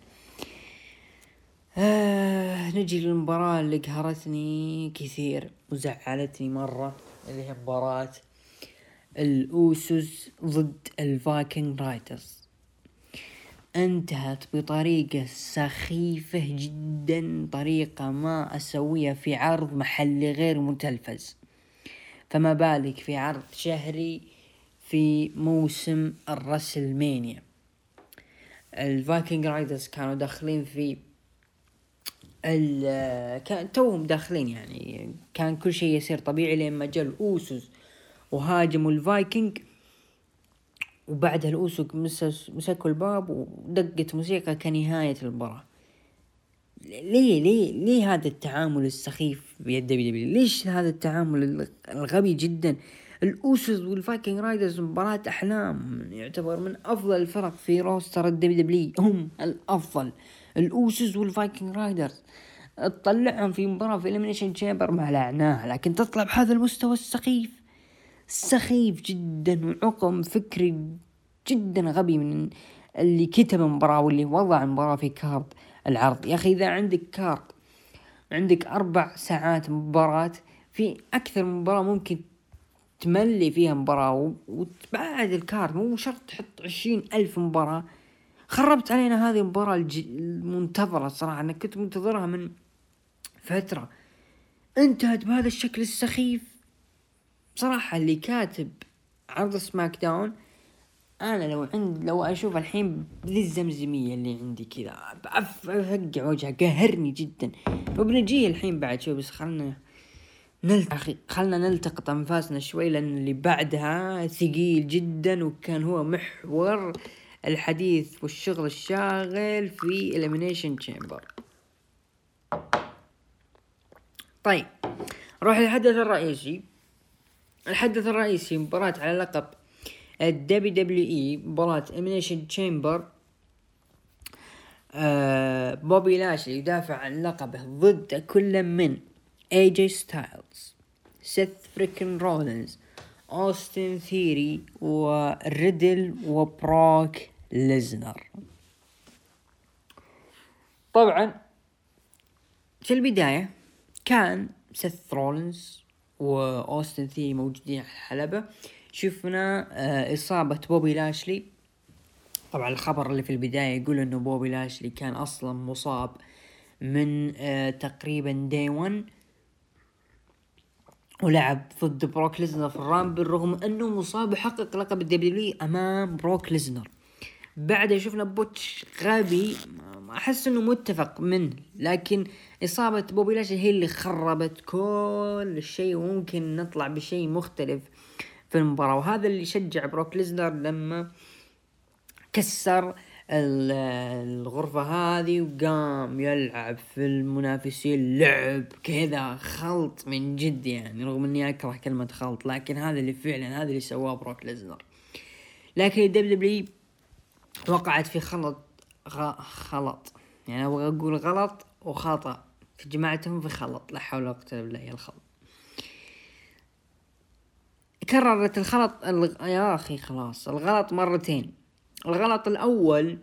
آه نجي للمباراة اللي قهرتني كثير وزعلتني مرة اللي هي مباراة الأوسوس ضد الفايكنج رايدرز انتهت بطريقة سخيفة جدا طريقة ما أسويها في عرض محلي غير متلفز. فما بالك في عرض شهري في موسم الرسلمانيا. الفايكنج رايدرز كانوا داخلين في ال كان توهم داخلين يعني كان كل شيء يصير طبيعي لين ما جاء الاوسوس وهاجموا الفايكنج. وبعدها الأوسوس مسكوا الباب ودقت موسيقى كنهاية المباراة. ليه ليه ليه هذا التعامل السخيف بيد دبليو دبليو؟ ليش هذا التعامل الغبي جدا؟ الأوسوس والفايكنج رايدرز مباراة أحلام يعتبر من أفضل الفرق في roster الدبليو دبليو. هم الأفضل. الأوسوس والفايكنج رايدرز تطلعهم في مباراة في elimination chamber ما لعناها لكن تطلع بهذا المستوى السخيف. سخيف جدا وعقم فكري جدا غبي من اللي كتب المباراة واللي وضع المباراة في card العرض. يا أخي إذا عندك card عندك أربع ساعات مباراة في أكثر من مباراة ممكن تملي فيها مباراة وتبعد ال card مو شرط تحط عشرين ألف مباراة. خربت علينا هذه المباراة. المنتظرة الصراحة أنا كنت منتظرها من فترة. انتهت بهذا الشكل السخيف. بصراحة اللي كاتب عرض سماك داون أنا لو عند لو أشوف الحين ذي الزمزمية اللي عندي كذا افقع وجهه قهرني جدا. وبنجيه الحين بعد شوي بس خلنا نلت... أخي خلنا نلتقط أنفاسنا شوي لأن اللي بعدها ثقيل جدا وكان هو محور الحديث والشغل الشاغل في elimination chamber طيب نروح للحدث الرئيسي. الحدث الرئيسي مباراة على لقب الدبليو دبليو إي مباراة chamber آه بوبي لاشلي يدافع عن لقبه ضد كل من اي جي ستايلز سيث freakin رولينز اوستن ثيري وريدل وبروك ليزنر طبعا في البداية كان سيث رولينز وأوستن ثيري موجودين على الحلبة. شفنا آه إصابة بوبي لاشلي. طبعا الخبر اللي في البداية يقول إنه بوبي لاشلي كان أصلا مصاب من آه تقريبا Day 1 ولعب ضد بروك ليزنر في الرامبل رغم إنه مصاب وحقق لقب الدبليو أمام بروك ليزنر. بعدها شفنا botch غبي أحس إنه متفق منه لكن إصابة بوبي لاشلي هي اللي خربت كل الشيء وممكن نطلع بشيء مختلف في المباراة. وهذا اللي شجع بروك ليزنر لما كسر الغرفة هذه وقام يلعب في المنافسين. لعب كذا خلط من جد يعني رغم إني أكره كلمة خلط لكن هذا اللي فعلا هذا اللي سواه بروك ليزنر. لكن ال WW وقعت في خلط خلط. يعني أبغى أقول غلط وخطأ. فجمعتهم في خلط. لا حول ولا قوة إلا بالله الخلط. كررت الخلط يا أخي خلاص. الغلط مرتين. الغلط الأول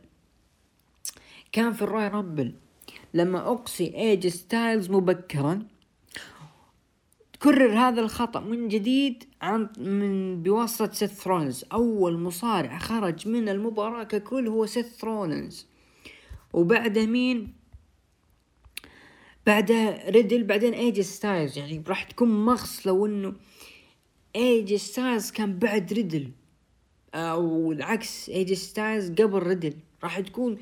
كان في ال Royal Rumble لما اقصي اي جي ستايلز مبكرا تكرر هذا الخطأ من جديد عن من بواسطة سيث رولينز أول مصارع خرج من المباراة ككل هو سيث رولينز وبعده مين؟ بعدها ريدل بعدين اي جي ستايلز يعني راح تكون مغص لو انه اي جي ستايلز كان بعد ريدل. أو العكس اي جي ستايلز قبل ريدل. راح تكون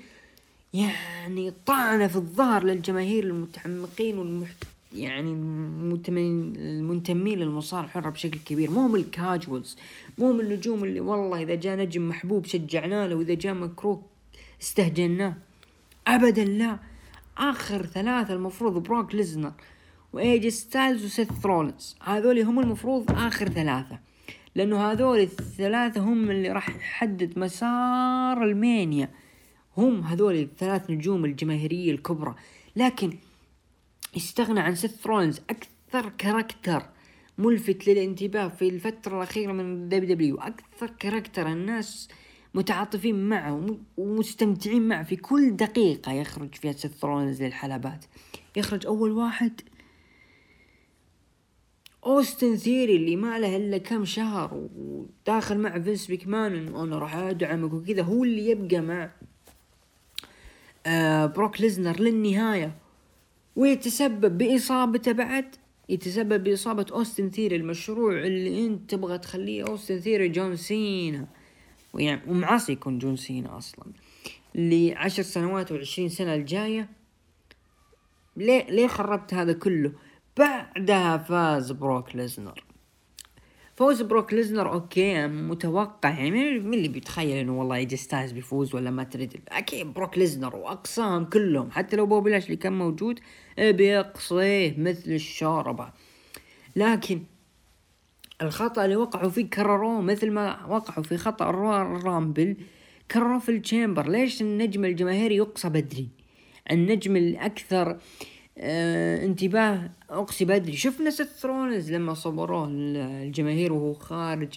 يعني طعنة في الظهر للجماهير المتعمقين والمحت يعني المنتمين للمصارعة الحرة بشكل كبير. مو من ال casuals مو من النجوم اللي والله إذا جاء نجم محبوب شجعناه له وإذا جاء مكروه استهجناه. أبدا لا. آخر ثلاثة المفروض بروك ليزنر واي جي ستايلز وسيث رولينز. هذول هم المفروض آخر ثلاثة. لأنه هذول الثلاثة هم اللي راح يحدد مسار ال Mania. هم هذول الثلاث نجوم الجماهيرية الكبرى. لكن استغنى عن سيث رولينز أكثر character ملفت للانتباه في الفترة الأخيرة من WW. أكثر character الناس متعاطفين معه ومستمتعين معه في كل دقيقة يخرج فيها سيث رولينز للحلبات. يخرج أول واحد. أوستن ثيوري اللي ما له إلا كم شهر وداخل مع فينس مكمان أنا راح أدعمك وكذا هو اللي يبقى مع آه بروك ليزنر للنهاية. ويتسبب بإصابته بعد. يتسبب بإصابة أوستن ثيوري المشروع اللي أنت تبغى تخليه أوستن ثيوري جون سينا. ويعني ومعاصي يكون جون سينا أصلا. لعشر سنوات وعشرين سنة الجاية ليه ليه خربت هذا كله؟ بعدها فاز بروك ليزنر. فوز بروك ليزنر okay متوقع. يعني مين اللي بيتخيل إنه والله اي جي ستايلز بيفوز ولا مات ريدل؟ أكيد بروك ليزنر وأقصاهم كلهم. حتى لو بوبي اللي كان موجود بيقصيه مثل الشوربة لكن الخطأ اللي وقعوا فيه كرروه مثل ما وقعوا في خطأ ال Rumble كرروه في ال Chamber. ليش النجم الجماهيري يقصى بدري؟ النجم الأكثر آه انتباه اقصي بدري. شفنا سيث رولينز لما صوروه الجماهير وهو خارج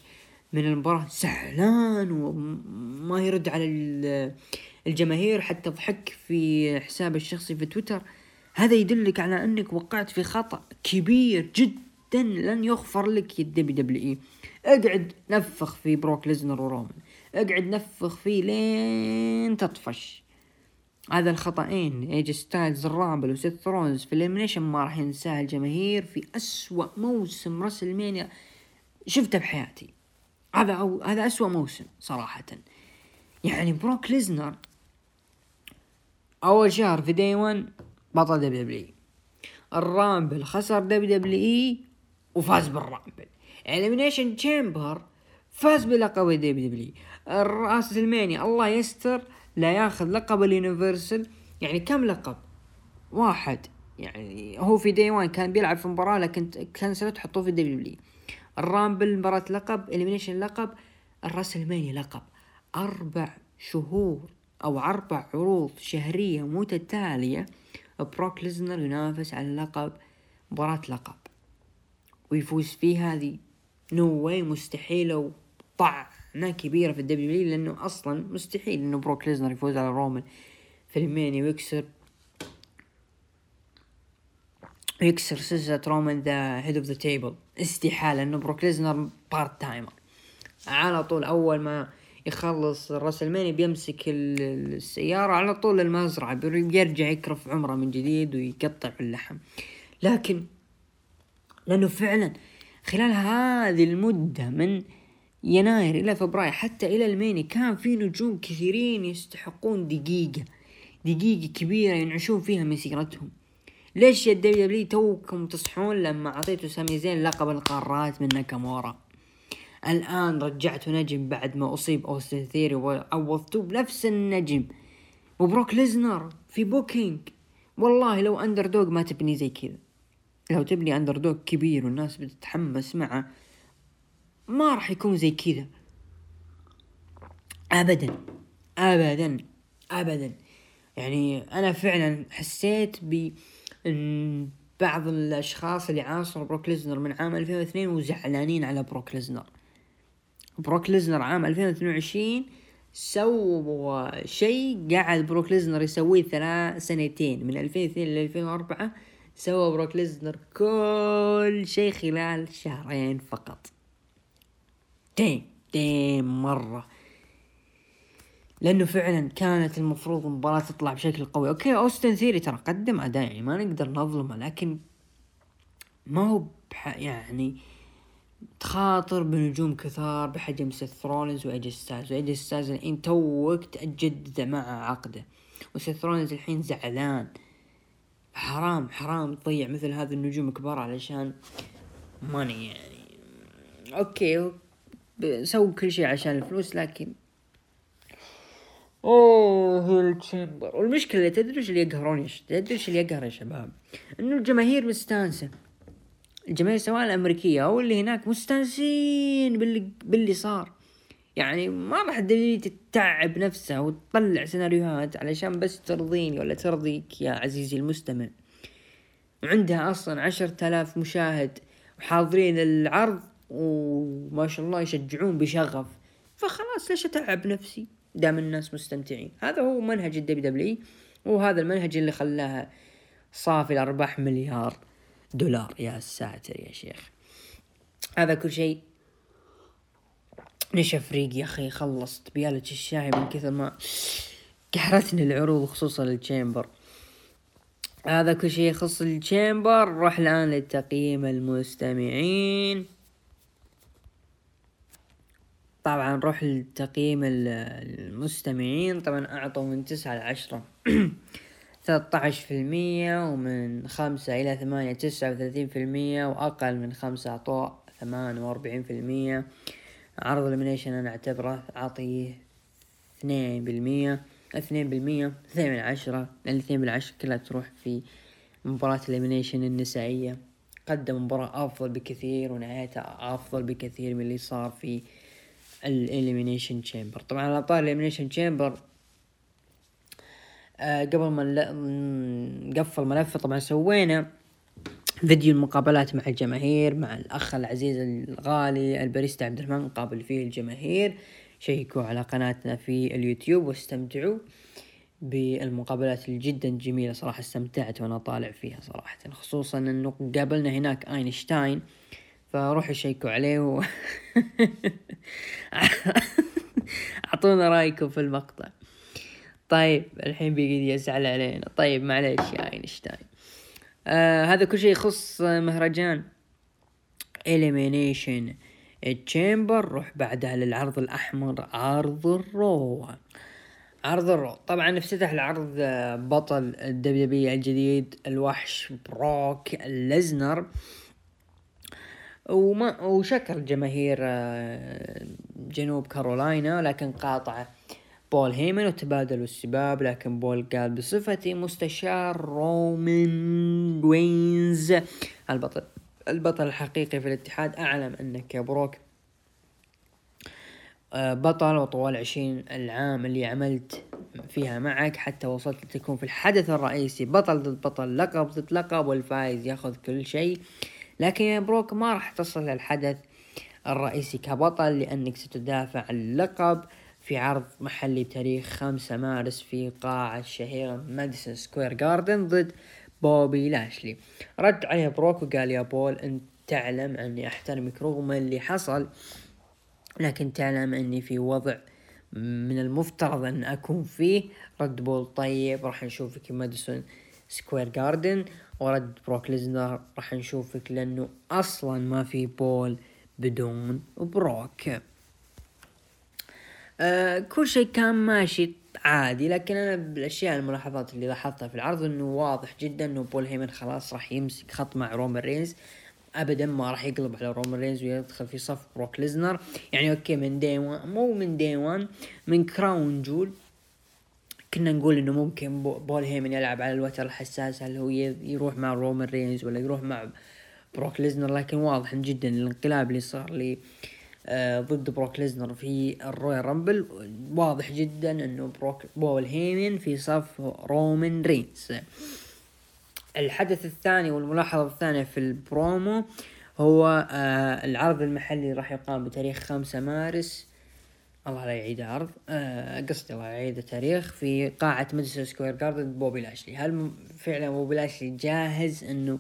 من المباراة. زعلان وما يرد على الجماهير حتى ضحك في حسابه الشخصي في تويتر. هذا يدلك على إنك وقعت في خطأ كبير جدا. لن يغفر لك يا ال WWE. اقعد نفخ في بروك ليزنر ورومان اقعد نفخ فيه لين تطفش. هذا الخطأين اي جي ستايلز ال Rumble وسيث رولينز. في ال Elimination ما راح ينساها الجماهير. في أسوأ موسم WrestleMania شفته بحياتي. هذا أو هذا أسوأ موسم صراحة. يعني بروك ليزنر أول شهر في Day 1 بطل WW ال Rumble خسر WWE وفاز بال Rumble Elimination Chamber فاز بلقب ال WW. ال WrestleMania الله يستر لا ياخذ لقب ال Universal. يعني كم لقب؟ واحد. يعني هو في Day One كان بيلعب في مباراة لكن كنسلت تحطوه في ال WW. ال Rumble مباراة لقب Elimination لقب ال WrestleMania لقب. أربع شهور أو أربع عروض شهرية متتالية. بروك ليزنر ينافس على اللقب مباراة لقب. ويفوز فيها هذه no way مستحيلة وطعنة كبيرة في ال W لأنه أصلا مستحيل إنه بروك ليزنر يفوز على رومان. في ال Mania ويكسر. يكسر سلسلة رومان the head of the table. استحالة إنه بروك ليزنر part timer على طول أول ما يخلص ال Mania بيمسك السيارة على طول المزرعة بيرجع يكرف عمره من جديد ويقطع اللحم. لكن لأنه فعلا خلال هذه المدة من يناير إلى فبراير حتى إلى ال Mania كان في نجوم كثيرين يستحقون دقيقة دقيقة كبيرة ينعشون فيها مسيرتهم ليش يا W توكم تصحون لما أعطيتوا سامي زين لقب القارات من ناكامورا؟ الآن رجعتوا نجم بعد ما أصيب أوستن ثيوري وعوضتوه بنفس النجم. وبروك ليزنر في booking. والله لو underdog ما تبني زي كذا. لو تبني underdog كبير والناس بتتحمس معه ما راح يكون زي كذا. ابدا ابدا ابدا. يعني أنا فعلا حسيت ب بعض الأشخاص اللي عاصروا بروك ليزنر من عام 2002 وزعلانين على بروك ليزنر. بروك ليزنر عام 2022 سوى شيء قاعد بروك ليزنر يسويه ثلاث سنتين من 2002 ل 2004 سوى بروك ليزنر كل شيء خلال شهرين فقط. damn damn مرة. لأنه فعلا كانت المفروض المباراة تطلع بشكل قوي. okay أوستن ثيوري ترى قدم أداء يعني ما نقدر نظلمه لكن ما هو يعني تخاطر بنجوم كثار بحجم سيث رولنز واي جي ستايلز. واي جي ستايلز الحين توك تجدد مع عقده. وسيث رولنز الحين زعلان. حرام حرام تضيع مثل هذه النجوم الكبار علشان money يعني. أوكي سووا كل شيء عشان الفلوس لكن اوه ال Chamber. والمشكلة تدري إيش اللي يقهرون تدري إيش اللي يقهر يا شباب؟ إنه الجماهير مستانسة. الجماهير سواء الأمريكية أو اللي هناك مستانسين باللي باللي صار. يعني ما راح تتعب نفسها وتطلع سيناريوهات علشان بس ترضيني ولا ترضيك يا عزيزي المستمع. وعندها أصلا عشرة آلاف مشاهد وحاضرين العرض وما شاء الله يشجعون بشغف. فخلاص ليش أتعب نفسي؟ دام الناس مستمتعين. هذا هو منهج ال WW وهذا المنهج اللي خلاها صافي الأرباح مليار دولار. يا ساتر يا شيخ. هذا كل شيء نشف ريق يا أخي؟ خلصت. بيالة الشاي من كثر ما قهرتني العروض خصوصا التشامبر هذا كل شيء يخص التشامبر نروح الآن لتقييم المستمعين. طبعا نروح لتقييم المستمعين. طبعا أعطوا من تسعة لعشرة ثلاثة عشر في المية ومن خمسة إلى ثمانية تسعة وثلاثين في المية وأقل من خمسة أعطوا ثمانية وأربعين في المية. عرض Elimination أنا أعتبره أعطيه اثنين بالمية اثنين بالمية اثنين من عشرة لأن اثنين بالعشرة كلها تروح في مباراة ال Elimination النسائية. قدم مباراة أفضل بكثير ونهايتها أفضل بكثير من اللي صار في ال Elimination Chamber طبعا على طار ال Elimination Chamber آه قبل ما نقفل ملفه طبعا سوينا فيديو المقابلات مع الجماهير مع الأخ العزيز الغالي الباريستا عبد الرحمن نقابل فيه الجماهير. شيكوا على قناتنا في اليوتيوب واستمتعوا بالمقابلات جدا جميلة صراحة استمتعت وأنا طالع فيها صراحة. خصوصا إنه قابلنا هناك أينشتاين فروحوا شيكوا عليه و... أعطونا رأيكم في المقطع. طيب الحين بيقعد يزعل علينا. طيب معليش يا أينشتاين. آه هذا كل شيء يخص مهرجان Elimination Chamber روح بعدها للعرض الأحمر عرض ال Raw. عرض ال Raw. طبعا افتتح العرض بطل ال W الجديد الوحش بروك ليزنر. وما وشكر جماهير آه، جنوب كارولاينا لكن قاطعه بول هيمن وتبادلوا السباب لكن بول قال بصفتي مستشار رومان رينز البطل البطل الحقيقي في الاتحاد أعلم انك يا بروك آه، بطل وطوال عشرين العام اللي عملت فيها معك حتى وصلت لتكون في الحدث الرئيسي. بطل ضد بطل لقب ضد لقب والفايز يأخذ كل شيء. لكن يا بروك ما راح تصل للحدث الرئيسي كبطل لأنك ستدافع عن اللقب. في عرض محلي بتاريخ خمسة مارس في قاعة الشهيرة ماديسون سكوير جاردن ضد بوبي لاشلي. رد عليه بروك وقال يا بول أنت تعلم أني أحترمك رغم اللي حصل لكن تعلم أني في وضع من المفترض أن أكون فيه. رد بول طيب راح نشوفك في ماديسون سكوير جاردن ورد بروك ليزنر راح نشوفك لأنه أصلا ما في بول بدون بروك. آه كل شيء كان ماشي عادي لكن أنا بالأشياء الملاحظات اللي لاحظتها في العرض إنه واضح جدا إنه بول هيمن خلاص راح يمسك خط مع رومان رينز. ابدا ما راح يقلب على رومان رينز ويدخل في صف بروك ليزنر. يعني أوكي من Day One مو من Day One من Crown Jewel. كنا نقول إنه ممكن بول هيمن يلعب على الوتر الحساس هل هو يروح مع رومان رينز ولا يروح مع بروك ليزنر؟ لكن واضح جدا الانقلاب اللي صار لي. آه ضد بروك ليزنر في ال Royal Rumble. واضح جدا إنه بروك بول هيمن في صف رومان رينز. الحدث الثاني والملاحظة الثانية في البرومو هو آه العرض المحلي راح يقام بتاريخ خمسة مارس. الله لا يعيد عرض. آه قصدي الله يعيد التاريخ في قاعة ماديسون سكوير جاردن بوبي لاشلي. هل فعلا بوبي لاشلي جاهز إنه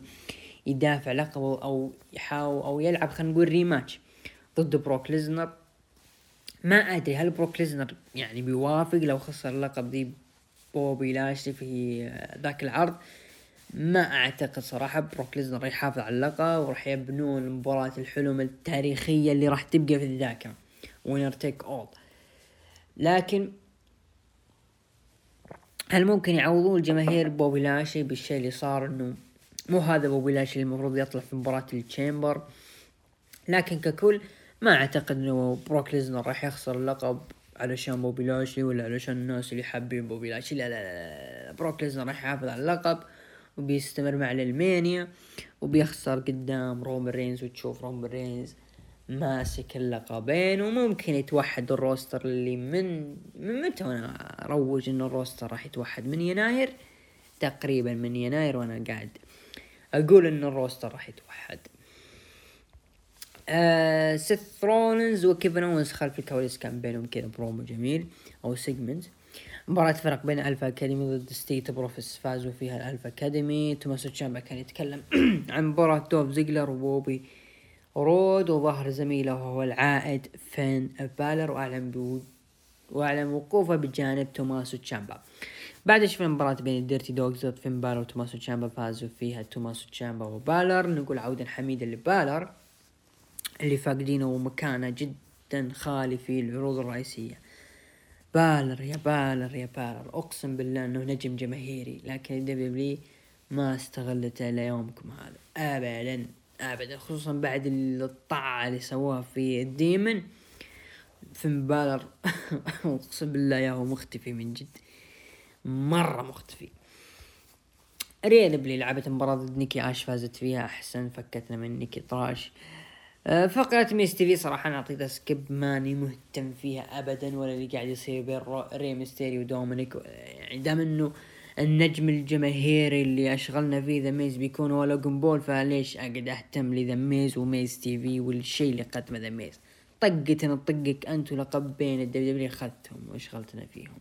يدافع لقبه أو يحاول أو يلعب خلينا نقول rematch ضد بروك ليزنر. ما أدري هل بروك ليزنر يعني بيوافق لو خسر اللقب ضد بوبي لاشلي في ذاك العرض؟ ما أعتقد صراحة بروك ليزنر راح يحافظ على اللقب وراح يبنون مباراة الحلم التاريخية اللي راح تبقى في الذاكرة. winner take all لكن هل ممكن يعوضون الجماهير بوبي لاشلي بالشيء اللي صار إنه مو هذا بوبي لاشلي المفروض يطلع في مباراة ال Chamber؟ لكن ككل ما أعتقد إنه بروك ليزنر راح يخسر اللقب علشان بوبي لاشلي ولا علشان الناس اللي حابين بوبي لاشلي لا لا لا, لا. بروك ليزنر راح يحافظ على اللقب وبيستمر مع لل Mania وبيخسر قدام رومان رينز وتشوف رومان رينز ماسك اللقبين وممكن يتوحد ال roster اللي من من متى وأنا أروج إن ال roster راح يتوحد؟ من يناير؟ تقريبا من يناير وأنا قاعد أقول إن ال roster راح يتوحد. سيث رولنز وكيفن اونز خلف الكواليس كان بينهم كذا برومو جميل أو segment مباراة فرق بين Alpha Academy ضد Street Profits فازوا فيها ال Alpha Academy توماسو تشامبا كان يتكلم عن مباراة دولف زيجلر وبوبي رود وظهر زميله وهو العائد فين بالر وأعلن بو وأعلن وقوفه بجانب توماسو تشامبا بعد شفنا مباراة بين ال Dirty Dawgs ضد فين بالر وتوماسو تشامبا فازوا فيها توماسو تشامبا وبالر نقول عودا حميدا لبالر اللي فاقدينه ومكانه جدا خالي في العروض الرئيسية. بالر يا بالر يا بالر أقسم بالله إنه نجم جماهيري لكن ال W ما استغلته ليومكم هذا. ابدا ابدا خصوصا بعد الطاعة اللي سووها في ال Demon. فين بالر أقسم بالله يا هو مختفي من جد. مرة مختفي. ريا ريبلي لعبت مباراة ضد نيكي آش فازت فيها أحسن فكتنا من نيكي trash. آه، فقرة Miz TV صراحة أنا اعطيتها skip ماني مهتم فيها ابدا ولا اللي قاعد يصير بين ري ميستيريو ودومينيك. يعني دام إنه النجم الجماهيري اللي أشغلنا فيه ذا ميز بيكون هو لوجن بول فليش أقعد أهتم لذا ميز و Miz TV والشيء اللي قدمه ذا ميز؟ طقتنا طقك انت ولقبين ال WWE اخذتهم وأشغلتنا فيهم.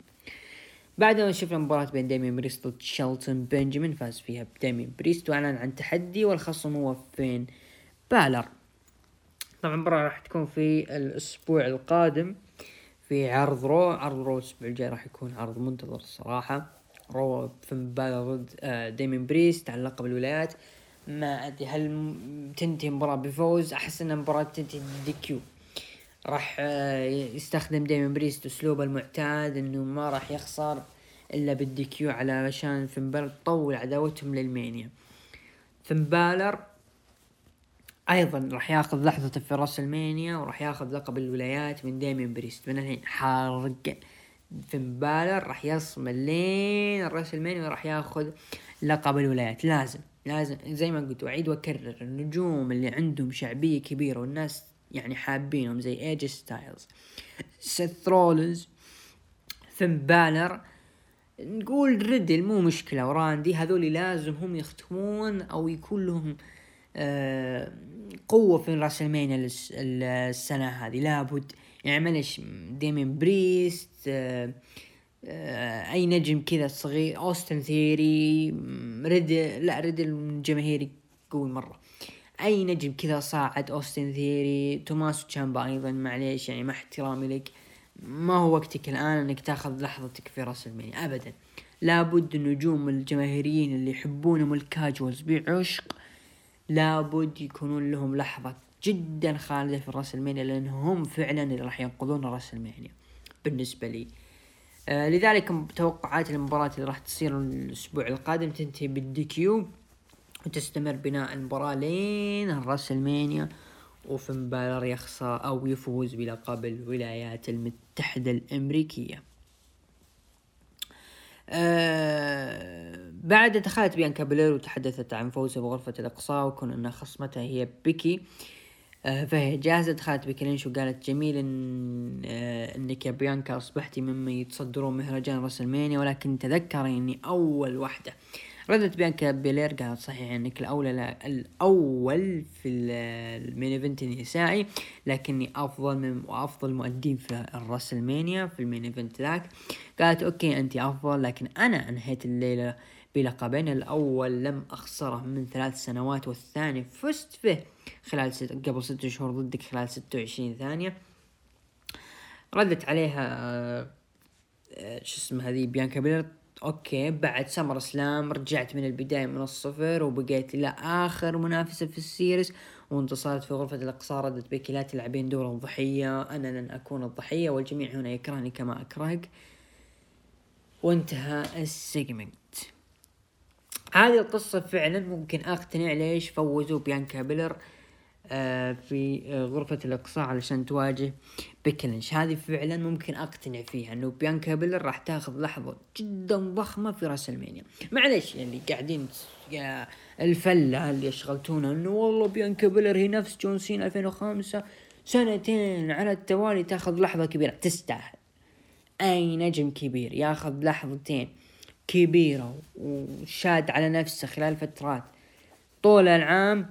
بعدها شفنا مباراة بين ديمين بريست ضد شيلتون بنجامين فاز فيها ديمين بريست واعلن عن تحدي والخصم هو فين؟ بالر. طبعا المباراة راح تكون في الأسبوع القادم في عرض Raw. عرض Raw الأسبوع الجاي راح يكون عرض منتظر الصراحة Raw فين بالر ضد آه، ديمين بريست على لقب الولايات. ما أدري هل تنتهي المباراة بفوز؟ أحس إن المباراة تنتهي DQ. راح آه، يستخدم ديمين بريست أسلوبه المعتاد إنه ما راح يخسر إلا بال DQ علشان فين بالر تطول عداوتهم ل WrestleMania. فين بالر أيضا راح ياخذ لحظته في WrestleMania وراح ياخذ لقب الولايات من ديمين بريست. من الحين حرق فين بالر راح يصمل لين WrestleMania وراح ياخذ لقب الولايات. لازم لازم. زي ما قلت واعيد واكرر النجوم اللي عندهم شعبية كبيرة والناس يعني حابينهم زي اي جي ستايلز سيث رولنز فين بالر نقول ريدل مو مشكلة. وراندي هذول لازم هم يختمون أو يكون لهم قوة في WrestleMania السنة هذه. لابد يعني معلش ديمين بريست آه آه أي نجم كذا صغير أوستن ثيري ريدل لا ريدل جماهيري قوي مرة. أي نجم كذا صاعد أوستن ثيري توماس تشامبا أيضا معليش يعني مع احترامي لك. ما هو وقتك الآن إنك تأخذ لحظتك في WrestleMania ابدا. لابد النجوم الجماهيريين اللي يحبونهم ال casuals بعشق لابد يكونون لهم لحظة جدا خالدة في WrestleMania لأن هم فعلا اللي راح ينقذون WrestleMania بالنسبة لي. آه لذلك توقعات المباراة اللي راح تصير الأسبوع القادم تنتهي بال DQ وتستمر بناء المباراة لين WrestleMania وفين بالر يخسر أو يفوز بلقب الولايات المتحدة الأمريكية. أه بعد دخلت بيانكا بلير وتحدثت عن فوزها بغرفة الإقصاء وكون أن خصمتها هي بيكي. أه فهي جاهزة. دخلت بيكي لينش وقالت جميل إن أه إنك يا بيانكا أصبحتي ممن يتصدرون مهرجان WrestleMania ولكن تذكري إني أول واحدة ردت بيانكا بيلير قالت صحيح إنك الاولى لا الأول في ال main event النسائي لكني أفضل من وأفضل مؤدين في ال WrestleMania في ال main event ذاك. قالت okay أنت أفضل لكن أنا أنهيت الليلة بلقبين. الأول لم أخسره من ثلاث سنوات والثاني فزت به خلال ست قبل ست شهور ضدك خلال ستة وعشرين ثانية. ردت عليها آه، شو اسمه هذه بيانكا بيلر. okay بعد SummerSlam رجعت من البداية من الصفر وبقيت إلى آخر منافسة في ال series وانتصرت في غرفة الإقصاء ردت بيكي لا تلعبين دور الضحية أنا لن أكون الضحية والجميع هنا يكرهني كما أكرهك. وانتهى ال segment هذه القصة فعلا ممكن أقتنع ليش فوزوا بيانكا بيلر. في غرفة الإقصاء علشان تواجه بيكي لينش. هذه فعلا ممكن أقتنع فيها إنه بيانكا بيلر راح تاخذ لحظة جدا ضخمة في WrestleMania معليش يعني قاعدين الفلة اللي شغلتونا إنه والله بيانكا بيلر هي نفس جون سينا 2005 سنتين على التوالي تاخذ لحظة كبيرة. تستاهل. أي نجم كبير ياخذ لحظتين كبيرة وشاد على نفسه خلال فترات. طول العام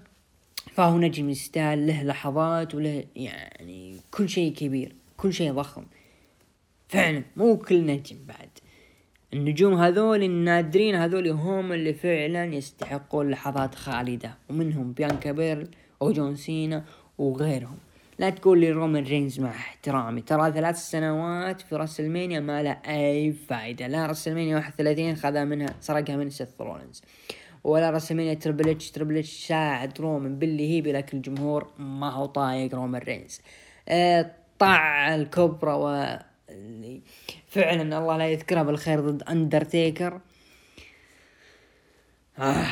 فهو نجم يستاهل له لحظات وله يعني كل شيء كبير كل شيء ضخم. فعلا مو كل نجم بعد. النجوم هذول النادرين هذول هم اللي فعلا يستحقون لحظات خالدة ومنهم بيانكا بيرل وجون سينا وغيرهم. لا تقول لي رومان رينز مع احترامي. ترى ثلاث سنوات في WrestleMania ما له أي فايدة. لا WrestleMania 31 خذها منها سرقها من سيث رولينز. ولا WrestleMania تربل إتش تربل إتش ساعد رومان باللي هيبي لكن الجمهور ما هو طايق رومان رينز. آه الطامة الكبرى و فعلا الله لا يذكرها بالخير ضد أندرتيكر. آه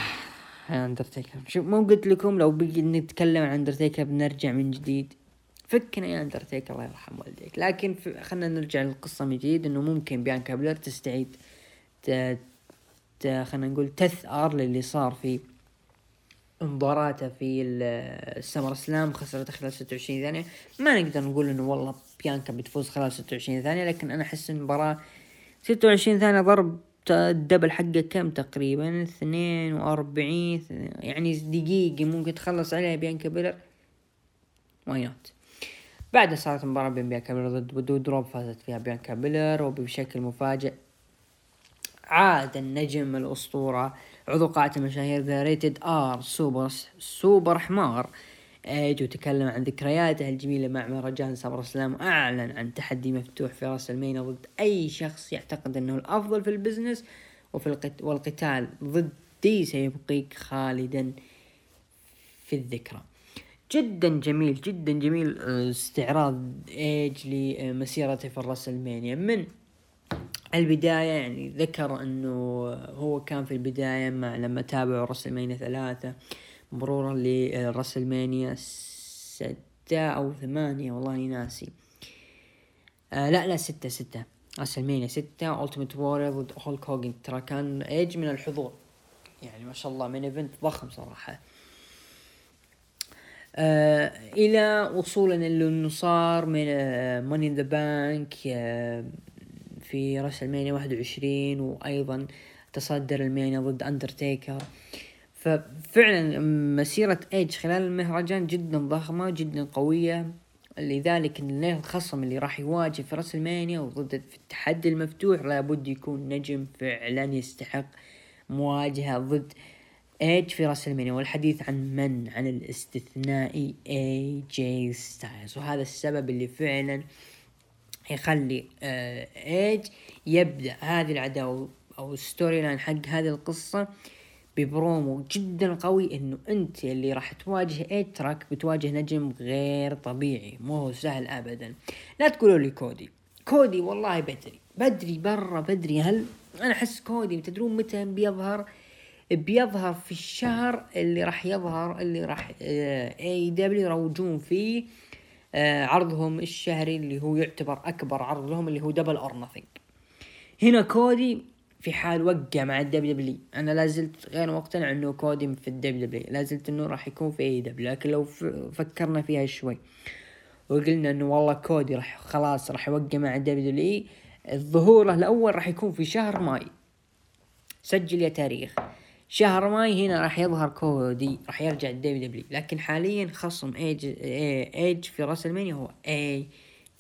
أندرتيكر. شوف مو قلت لكم لو بقي نتكلم عن أندرتيكر بنرجع من جديد. فكنا يا أندرتيكر الله يرحم والديك. لكن خلنا نرجع للقصة من جديد إنه ممكن بيانكا بلر تستعيد خلينا نقول تثأر للي صار في مباراته في ال SummerSlam خسرت خلال 26 ثانية. ما نقدر نقول إنه والله بيانكا بتفوز خلال 26 ثانية لكن أنا أحس المباراة 26 ثانية ضرب ال double حقه كم تقريبا؟ 42 يعني دقيقة ممكن تخلص عليها بيانكا بيلر. Why not بعدها صارت مباراة بين بيانكا بيلر ضد دودروب فازت فيها بيانكا بيلر وبشكل مفاجئ عاد النجم الأسطورة عضو قاعة المشاهير the Rated R super super حمار ايج وتكلم عن ذكرياته الجميلة مع مهرجان SummerSlam أعلن عن تحدي مفتوح في WrestleMania ضد أي شخص يعتقد أنه الأفضل في ال business وفي القت... والقتال ضدي سيبقيك خالدا في الذكرى. جدا جميل جدا جميل آه، استعراض إيج لمسيرته في الرسلمانيا من البداية يعني ذكر إنه هو كان في البداية مع لما تابعوا رسلمانيا ثلاثة مرورا لرسلمانيا ستة أو ثمانية والله ناسي. آه لا لا ستة ستة. WrestleMania ستة التيمت وورير ضد هولك هوجن ترى كان ايج من الحضور. يعني ما شاء الله من event ضخم صراحة. آه إلى وصولا اللي صار من Money in the Bank في WrestleMania واحد وعشرين وأيضا تصدر WrestleMania ضد اندرتيكر ففعلا مسيرة ايج خلال المهرجان جدا ضخمة جدا قوية. لذلك الخصم اللي راح يواجه في WrestleMania وضد في التحدي المفتوح لابد يكون نجم فعلا يستحق مواجهة ضد ايج في WrestleMania. والحديث عن من؟ عن الاستثنائي اي جي ستايلز وهذا السبب اللي فعلا يخلي آه إيج يبدأ هذه العداوة أو ال storyline حق هذه القصة ببرومو جدا قوي إنه أنت اللي راح تواجه إيج تراك بتواجه نجم غير طبيعي مو هو سهل ابدا. لا تقولوا لي كودي. كودي والله بدري بدري برا بدري هل؟ أنا أحس كودي تدرون متى بيظهر؟ بيظهر في الشهر اللي راح يظهر اللي راح AEW يروجون فيه. آه عرضهم الشهري اللي هو يعتبر أكبر عرض لهم اللي هو Double or Nothing هنا كودي في حال وقع مع ال WWE أنا لازلت غير مقتنع إنه كودي في ال WWE لازلت إنه راح يكون في AEW لكن لو فكرنا فيها شوي وقلنا إنه والله كودي راح خلاص راح يوقع مع ال WWE الظهور الأول راح يكون في شهر ماي. سجل يا تاريخ. شهر ماي هنا راح يظهر كودي راح يرجع ال WWE لكن حاليا خصم إيج إيج في WrestleMania هو اي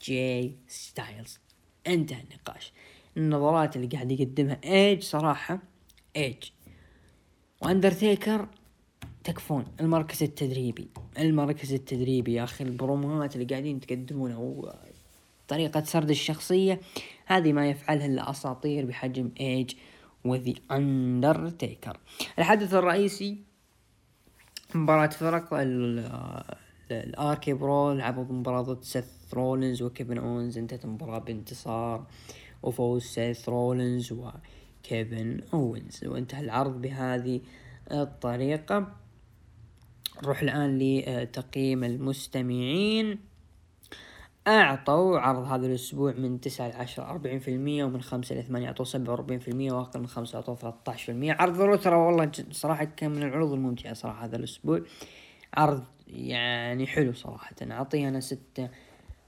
جي ستايلز. انتهى النقاش. النظرات اللي قاعد يقدمها إيج صراحة إيج. وأندرتيكر تكفون المركز التدريبي. المركز التدريبي يا أخي البروموهات اللي قاعدين تقدمونها طريقة سرد الشخصية هذه ما يفعلها إلا أساطير بحجم إيج. وذي اندرتيكر الحدث الرئيسي مباراة فرق ال RK-Bro لعبوا مباراة ضد سيث رولينز وكيفن أونز انتهت المباراة بانتصار وفوز سيث رولينز وكيفن أونز. وانتهى العرض بهذه الطريقة. نروح الآن لتقييم المستمعين. أعطوا عرض هذا الأسبوع من تسعة لعشرة أربعين في المية ومن خمسة لثمانية أعطوا سبعة وأربعين في المية وأقل من خمسة أعطوا ثلاثة عشر في المية. عرض Raw ترى والله صراحة كان من العروض الممتعة صراحة هذا الأسبوع. عرض يعني حلو صراحة أعطيه أنا ستة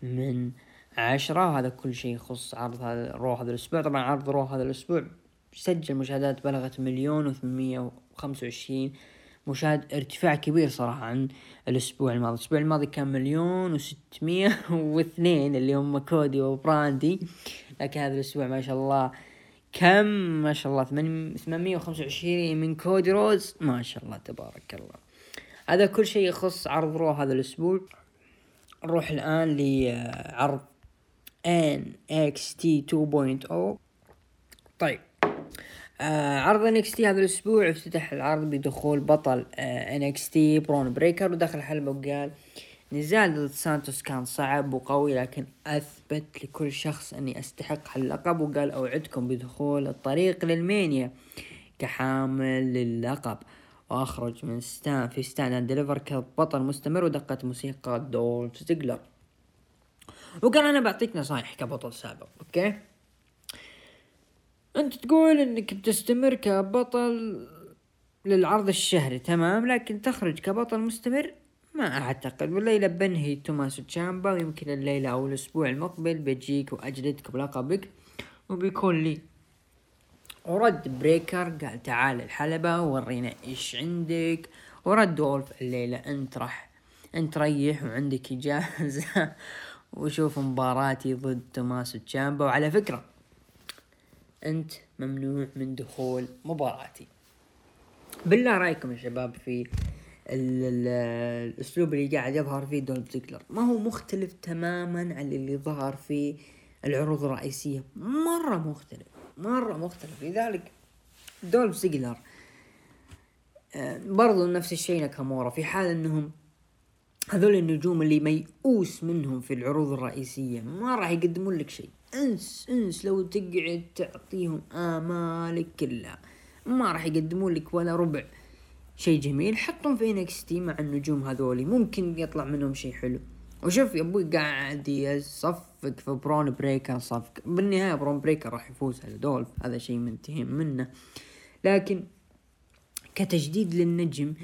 من عشرة. هذا كل شيء يخص عرض هذا Raw هذا الأسبوع. طبعا عرض Raw هذا الأسبوع سجل مشاهدات بلغت مليون وثمانمية وخمسة وعشرين. مشاهد ارتفاع كبير صراحة عن الأسبوع الماضي. الأسبوع الماضي كان مليون وستمية واثنين اللي هم كودي وبراندي. لكن هذا الأسبوع ما شاء الله كم؟ ما شاء الله ثمانمية وخمسة وعشرين من كودي روز. ما شاء الله تبارك الله. هذا كل شيء يخص عرض رو هذا الأسبوع. نروح الآن لعرض T 2.0 طيب. آه عرض NXT هذا الأسبوع افتتح العرض بدخول بطل NXT برون بريكر ودخل الحلبة وقال نزال ضد سانتوس كان صعب وقوي لكن أثبت لكل شخص أني أستحق اللقب وقال أوعدكم بدخول الطريق ل WrestleMania كحامل للقب. وأخرج من Stand في Stand & Deliver كبطل مستمر ودقت موسيقى دولف زيجلر. وقال أنا بعطيك نصايح كبطل سابق أوكي؟ أنت تقول إنك بتستمر كبطل للعرض الشهري تمام؟ لكن تخرج كبطل مستمر؟ ما أعتقد. والليلة بنهي توماسو تشامبا ويمكن الليلة أو الأسبوع المقبل بجيك وأجلدك بلقبك وبيكون لي ورد بريكر. قال تعال الحلبة ورينا إيش عندك. ورد دولف الليلة أنت راح أنت ريح وعندك إجازة. وشوف مباراتي ضد توماس تشامبا وعلى فكرة أنت ممنوع من دخول مباراتي. بالله رأيكم يا شباب في ال ال الأسلوب اللي قاعد يظهر فيه دولف زيجلر. ما هو مختلف تماما عن اللي ظهر في العروض الرئيسية. مرة مختلف مرة مختلف. لذلك دولف زيجلر آه، برضو نفس الشيء ناكامورا. في حال إنهم هذول النجوم اللي ميؤوس منهم في العروض الرئيسية ما راح يقدمون لك شيء. انس انس لو تقعد تعطيهم آمالك كلها. ما راح يقدمون لك ولا ربع. شيء جميل حطهم في NXT مع النجوم هذولي. ممكن يطلع منهم شيء حلو. وشوف يا أبوي قاعد يصفق في برون بريكر صفق. بالنهاية برون بريكر راح يفوز على دولف هذا شيء منتهي منه. لكن كتجديد للنجم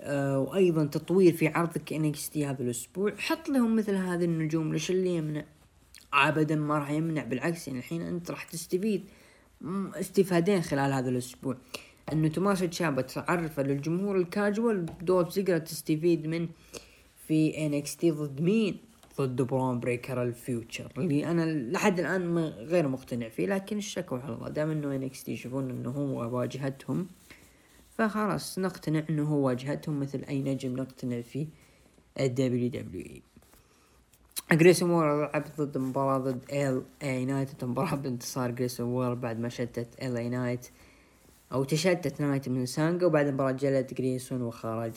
آه وأيضا تطوير في عرضك NXT هذا الأسبوع حط لهم مثل هذه النجوم ليش اللي يمنع ابدا ما راح يمنع بالعكس يعني الحين أنت راح تستفيد استفادتين خلال هذا الأسبوع. إنه توماسو تشامبا تعرف للجمهور الكاجوال دولف زيجلر تستفيد من في NXT ضد مين؟ ضد برون بريكر ال future اللي أنا لحد الآن غير مقتنع فيه لكن الشكوى على الله. دام إنه NXT يشوفون إنه هو واجهتهم فخلاص نقتنع إنه هو واجهتهم مثل أي نجم نقتنع فيه ال WWE. جريسون وولر لعب ضد مباراة ضد LA نايت مباراة بانتصار جريسون وولر بعد ما شتت LA نايت أو تشتت نايت من سانجا وبعد المباراة جلد جريسون وخرج.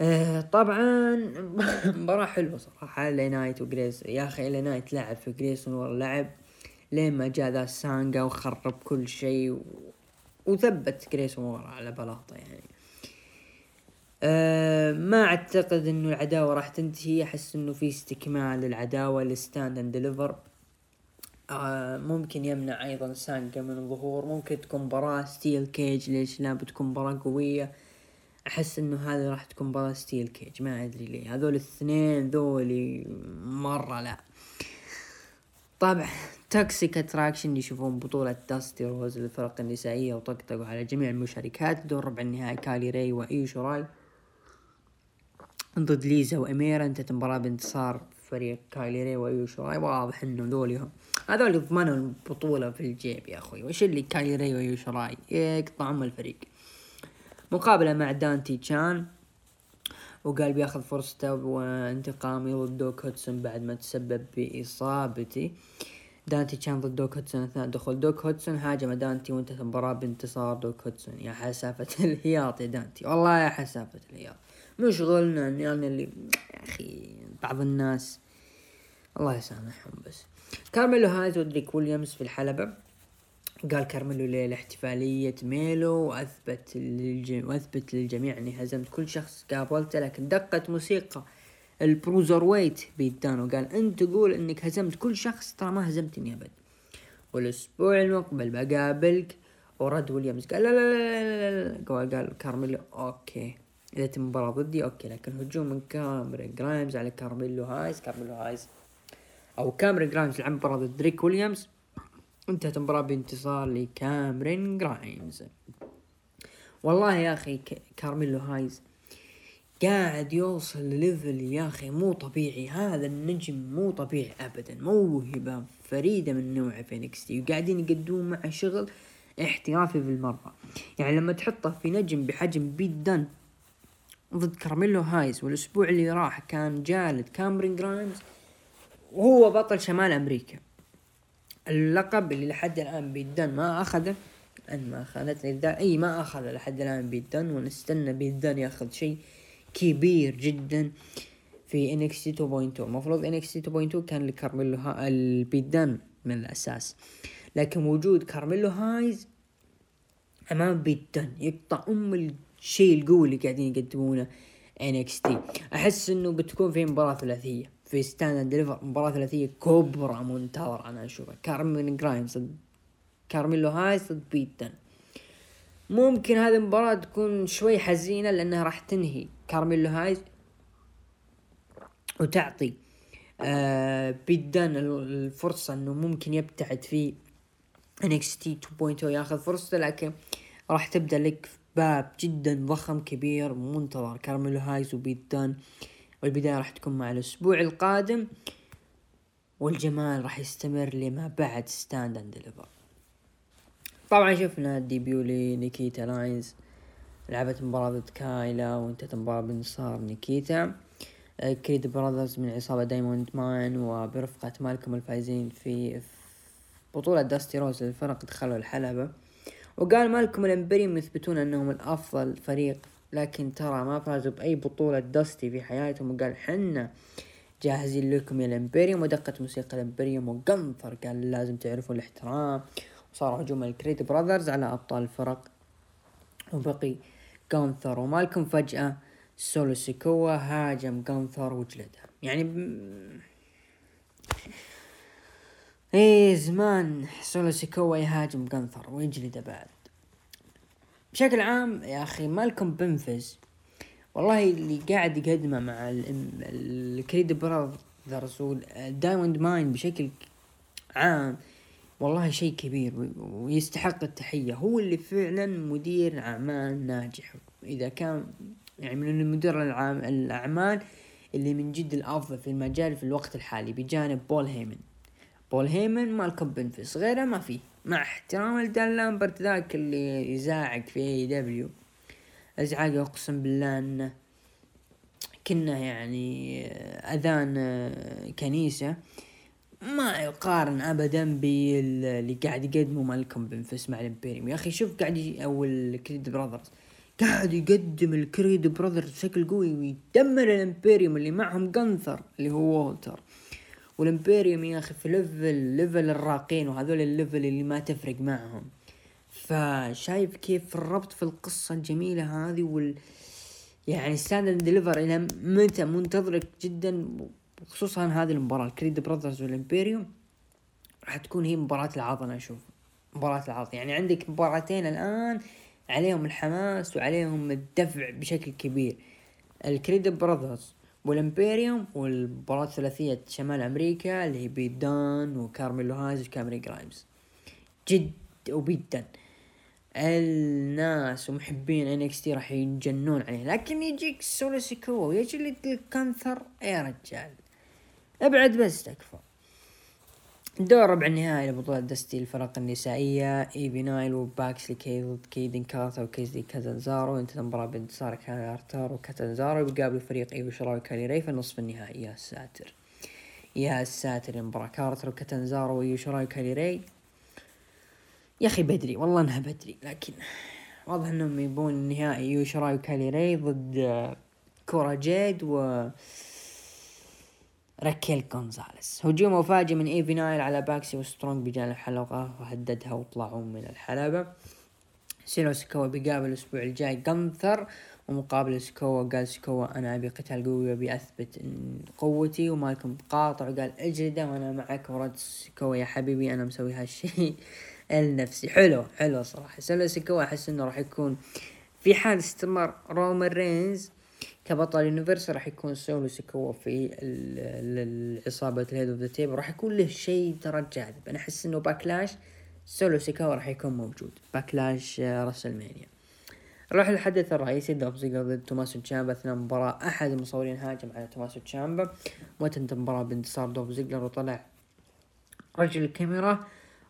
آه طبعا مباراة حلوة صراحة. LA نايت وجريس يا أخي LA نايت لعب في جريسون وولر لعب. لين ما جاء ذا سانجا وخرب كل شيء و... وثبت جريسون وولر على بلاطة يعني. أه ما أعتقد إنه العداوة راح تنتهي. أحس إنه في استكمال للعداوة ل Stand & Deliver ممكن يمنع أيضا سانجا من الظهور ممكن تكون مباراة steel cage ليش لا؟ بتكون مباراة قوية. أحس إنه هذه راح تكون مباراة steel cage ما أدري ليه. هذول الاثنين ذولي مرة لا. طبعا Toxic Attraction يشوفون بطولة داستي روز للفرق النسائية وطقطقوا على جميع المشاركات. دور ربع النهائي كايلي ري وايو شيراي. ضد ليزا واميرا انتهت المباراة بانتصار فريق كايلي راي واضح إنه ذولي هذول ضمنوا البطولة في الجيب يا أخوي. وش اللي كايلي ري وايو شيراي يقطع ام الفريق. مقابلة مع دانتي تشان وقال بياخذ فرصته وانتقامي ضد دوك هودسون بعد ما تسبب بإصابتي. دانتي كان ضد دوك هودسون أثناء دخول دوك هودسون هاجم دانتي وانتهت المباراة بانتصار دوك هودسون. يا حسافة الهياط يا دانتي. والله يا حسافة الهياط. مو شغلنا يعني اللي يا أخي بعض الناس. الله يسامحهم بس. كارميلو هايز وتريك ويليامز في الحلبة. قال كارميلو ليلة احتفالية ميلو وأثبت للجميع وأثبت للجميع أني هزمت كل شخص قابلته لكن دقت موسيقى ال Bruiserweight بيت دان وقال أنت تقول أنك هزمت كل شخص ترى ما هزمتني أبد. والأسبوع المقبل بقابلك ورد ويليامز. قال لا لا لا لا, لا. قال, قال كارميلو okay. إذا تم مباراة ضدي okay لكن هجوم من كاميرون جرايمز على كارميلو هايز كارميلو هايز أو كاميرون جرايمز لعب مباراة ضد تريك ويليامز. انتهت المباراة بانتصار لكامرين جرايمز والله يا أخي كارميلو هايز قاعد يوصل لل level يا أخي مو طبيعي. هذا النجم مو طبيعي ابدا. موهبة فريدة من نوعه في NXT وقاعدين يقدمون معه شغل احترافي بالمرة يعني لما تحطه في نجم بحجم بيت دن ضد كارميلو هايز والأسبوع اللي راح كان جالد كامرين جرايمز وهو بطل شمال أمريكا. اللقب اللي لحد الآن بيت دن ما أخذه ان ما اخذته إي ما أخذه لحد الآن بيت دن ونستنى بيت دن يأخذ شيء كبير جدا في إنكس 2.2 المفروض إنكس 2.2 كان لكارميلو ها... البيت دن من الأساس. لكن وجود كارميلو هايز أمام بيدن يقطع أم الشيء القوي اللي قاعدين يقدمونه تي أحس إنه بتكون في مباراة ثلاثية. في Stand Deliver مباراة ثلاثية كبرى منتظرة أنا أشوفها. كاميرون جرايمز كارميلو هايز ضد بيت دن ممكن هذه المباراة تكون شوي حزينة لأنها راح تنهي كارميلو هايز وتعطي آه بيت دن الفرصة إنه ممكن يبتعد في NXT 2.0 ياخذ فرصته لكن راح تبدأ لك باب جدا ضخم كبير منتظر. كارميلو هايز آه والبداية راح تكون مع الأسبوع القادم. والجمال راح يستمر لما بعد Stand and Deliver طبعا شفنا ال debut لنيكيتا لاينز. لعبت مباراة ضد كايلا وانتهت المباراة بانتصار نيكيتا. Creed Brothers من عصابة Diamond Mine وبرفقة مالكم الفايزين في بطولة داستي روز. للفرق دخلوا الحلبة. وقال مالكم ال Imperium يثبتون أنهم الأفضل فريق لكن ترى ما فازوا بأي بطولة داستي في حياتهم. وقال حنا جاهزين لكم يا ال Imperium ودقت موسيقى ال Imperium وجانثر. قال لازم تعرفوا الاحترام. وصار هجوم ال Creed Brothers على أبطال الفرق وبقي جانثر ومالكم فجأة سولو سيكوا هاجم جانثر وجلده. يعني. إيه زمان سولو سيكوا يهاجم جانثر ويجلده بعد. بشكل عام يا أخي مالكم بيفنز والله اللي قاعد يقدمه مع ال Creed Brothers وال Diamond Mine بشكل عام والله شيء كبير ويستحق التحية. هو اللي فعلا مدير أعمال ناجح. إذا كان يعني من العام الأعمال اللي من جد الأفضل في المجال في الوقت الحالي بجانب بول هيمن. بول هيمن مالكم بيفنز غيره ما فيه. مع احترام لدان لامبرت ذاك اللي يزاعق في AEW ازعاجه أقسم بالله إنه كنا يعني أذان كنيسة ما يقارن ابدا باللي قاعد يقدمه مالكم بيفنز مع ال Imperium. يا أخي شوف قاعد أو ال Creed Brothers. قاعد يقدم ال Creed Brothers بشكل قوي ويدمر ال Imperium اللي معهم جنثر اللي هو وولتر. وال Imperium يا أخي في level level الراقين وهذول ال level اللي ما تفرق معهم. فشايف كيف الربط في القصة الجميلة هذه وال يعني Stand Deliver إلى متى منتظرك جدا خصوصا هذه المباراة ال Creed Brothers وال Imperium. راح تكون هي مباراة العرض أنا أشوف مباراة العرض يعني عندك مباراتين الآن عليهم الحماس وعليهم الدفع بشكل كبير. ال Creed Brothers وال Imperium والمباراة الثلاثية شمال أمريكا اللي هي بيت دان وكارميلو هايز وكاميرون جرايمز. جد وبيتا الناس ومحبين NXT راح ينجنون عليه. لكن يجيك سولو سيكوا ويجيلك جانثر يا رجال. أبعد بس تكفى. دور ربع النهائي لبطولة دستي الفرق النسائية إيفي نايل وباكسلي ضد كيدن كارتر وكيزي كاتنزارو انتهت المباراة بانتصار كارتر وكاتنزارو بيقابلوا فريق إيو شيراي وكايلي ري في النصف النهائي. يا ساتر. يا ساتر المباراة كارتر وكاتنزارو وآيو شيراي وكاي لي ري. يا أخي بدري والله إنها بدري لكن واضح إنهم يبون النهائي يو شيراي وكاي لي ري ضد كورا جيد و راكيل جونزاليس هجوم مفاجئ من إيفي نايل على باكسي وسترونج بجانب الحلقة وهددها وطلعوا من الحلبة. سولو سيكوا بيقابل الأسبوع الجاي قنثر ومقابل سكوا قال سيكوا أنا أبي قتال قوي وأبي أثبت قوتي ومالكم قاطع وقال اجلده وأنا معك. ورد سيكوا يا حبيبي أنا مسوي هالشيء لنفسي. حلو حلو صراحة. سولو سيكوا أحس إنه راح يكون في حال استمر رومان رينز كبطل Universal راح يكون سولو سيكوا في العصابة ال Head of the Table راح يكون له شيء ترى جاذب. أنا أحس إنه باكلاش سولو سيكوا راح يكون موجود. باكلاش راسلمانيا نروح للحدث الرئيسي دوف زيجلر ضد توماسو تشامبا أثناء مباراة. أحد المصورين هاجم على توماسو تشامبا. وتنتهي المباراة بانتصار دوف زيجلر وطلع رجل الكاميرا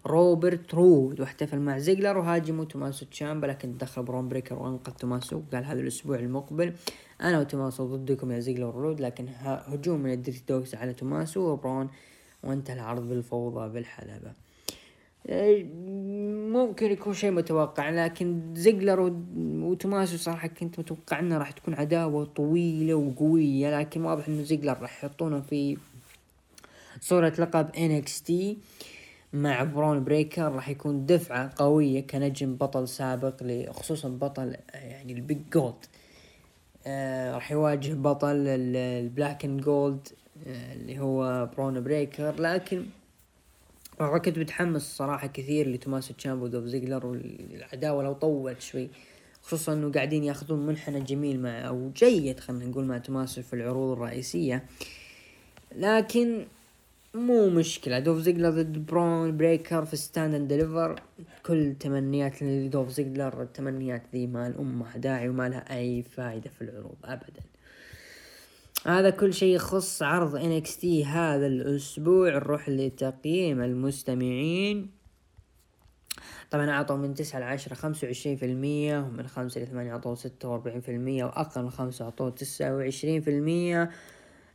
روبرت رود واحتفل مع زيجلر وهاجموا توماسو تشامبا لكن دخل برون بريكر وأنقذ توماسو. قال هذا الأسبوع المقبل. أنا وتوماسو ضدكم يا زيجلر ورود لكن هجوم من ال Dirty Dawgs على توماسو وبرون وانتهى العرض بالفوضى بالحلبة. إيه، ممكن يكون شيء متوقع لكن زيجلر وتوماسو صراحة كنت متوقع انه راح تكون عداوة طويلة وقوية لكن واضح إنه زيجلر راح يحطونه في صورة لقب NXT مع برون بريكر راح يكون دفعة قوية كنجم بطل سابق خصوصا بطل يعني ال Big Gold. آه راح يواجه بطل ال Black and Gold اللي هو برون بريكر لكن والله كنت متحمس صراحة كثير لتوماسو تشامبا ودوف زيجلر والعداوة لو طولت شوي. خصوصا إنه قاعدين ياخذون منحنى جميل مع أو جيد خلينا نقول مع توماسو في العروض الرئيسية. لكن مو مشكلة. دوف زيجلر ضد برون بريكر في Stand and Deliver كل تمنيات لدوف زيجلر التمنيات ذي ما لها داعي وما لها أي فائدة في العروض أبدا. هذا كل شيء يخص عرض NXT هذا الأسبوع. نروح لتقييم المستمعين. طبعا أعطوا من تسعة لعشرة خمسة وعشرين في المية ومن خمسة لثمانية أعطوا ستة وأربعين في المية وأقل من خمسة أعطوا تسعة وعشرين في المية.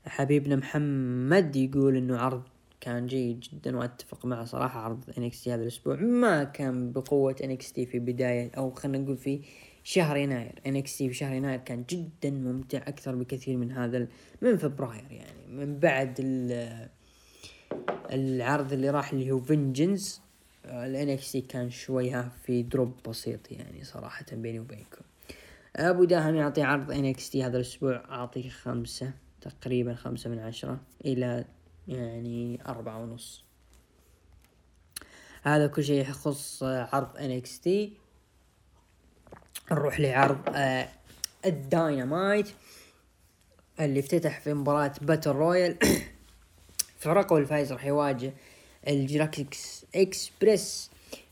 حبيبنا محمد يقول إنه عرض كان جيد جدا وأتفق معه صراحة عرض NXT هذا الأسبوع ما كان بقوة NXT في بداية أو خلينا نقول في شهر يناير. NXT في شهر يناير كان جدا ممتع أكثر بكثير من هذا من فبراير يعني من بعد العرض اللي راح اللي هو Vengeance ال NXT كان شوي في drop بسيط يعني صراحة بيني وبينكم. أبو داهم يعطي عرض NXT هذا الأسبوع أعطيه خمسة. تقريبا خمسة من عشرة إلى يعني أربعة ونص. هذا كل شيء يخص عرض NXT نروح لعرض آه الداينامايت اللي افتتح في مباراة battle royal فرق الفايز راح يواجه ال Jurassic Express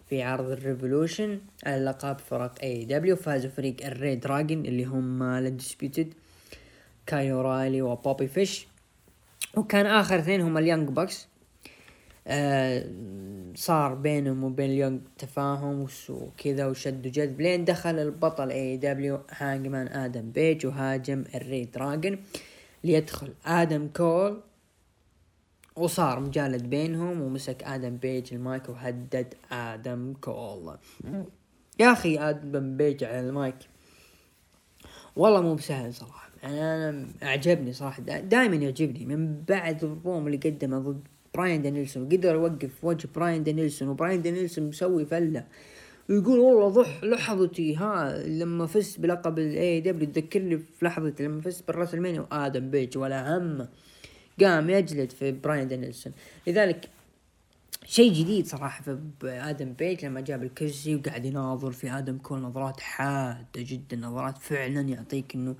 في عرض ال Revolution على لقب فرق AEW فازوا فريق ال reDRagon اللي هم ال Undisputed كايو رايلي وبوبي فيش. وكان آخر اثنين هم ال Young Bucks. آه صار بينهم وبين ال Young تفاهم وكذا وشد جذب لين دخل البطل AEW هانجمان آدم بيج وهاجم ال reDRagon ليدخل آدم كول. وصار مجالد بينهم ومسك آدم بيج المايك وهدد آدم كول. يا أخي آدم بيج على المايك. والله مو بسهل صراحة. أنا أعجبني صراحة. دائما يعجبني. من بعد الروم اللي قدمه ضد براين دانيلسون قدر يوقف وجه براين دانيلسون وبراين دانيلسون مسوي فلة. ويقول والله ضح لحظتي. ها لما فزت بلقب ال AEW تذكرني في لحظتي لما فزت بالراسلمانيا وآدم بيج ولا همه قام يجلد في براين دانيلسون. لذلك شيء جديد صراحة في آدم بيج لما جاب الكرسي وقاعد يناظر في آدم كول نظرات حادة جدا نظرات فعلا يعطيك إنه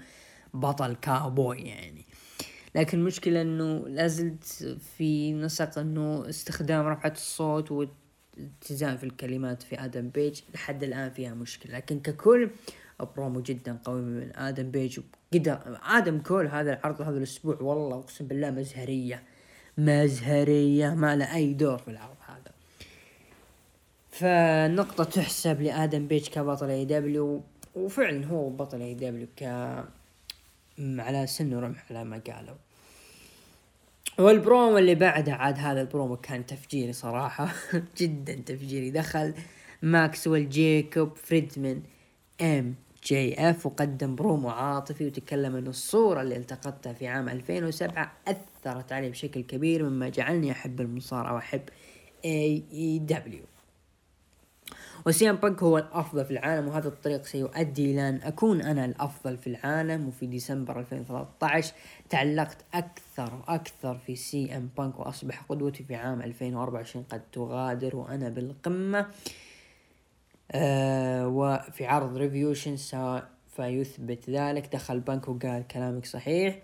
بطل كاوبوي يعني. لكن المشكلة إنه لازلت في نسق إنه استخدام رفعة الصوت والاتزان في الكلمات في آدم بيج لحد الآن فيها مشكلة. لكن ككل برومو جدا قوي من آدم بيج قدر آدم كول هذا العرض هذا الأسبوع والله أقسم بالله مزهرية. مزهرية ما له أي دور في العرض هذا. فالنقطة تحسب لآدم بيج كبطل AEW وفعلا هو بطل AEW ك على سن ورمح على ما قالوا. والبرومو اللي بعده عاد هذا البرومو كان تفجيري صراحة. جدا تفجيري. دخل ماكسويل جيكوب فريدمان MJF وقدم برومو عاطفي وتكلم ان الصورة اللي التقطتها في عام 2007 أثرت علي بشكل كبير مما جعلني أحب المصارعة وأحب AEW وسي إم بانك هو الأفضل في العالم وهذا الطريق سيؤدي إلى أن أكون أنا الأفضل في العالم. وفي ديسمبر 2013 تعلقت أكثر وأكثر في سي إم بانك وأصبح قدوتي في عام 2024 قد تغادر وأنا بالقمة. آه وفي عرض Revolution فيثبت ذلك. دخل بانك وقال كلامك صحيح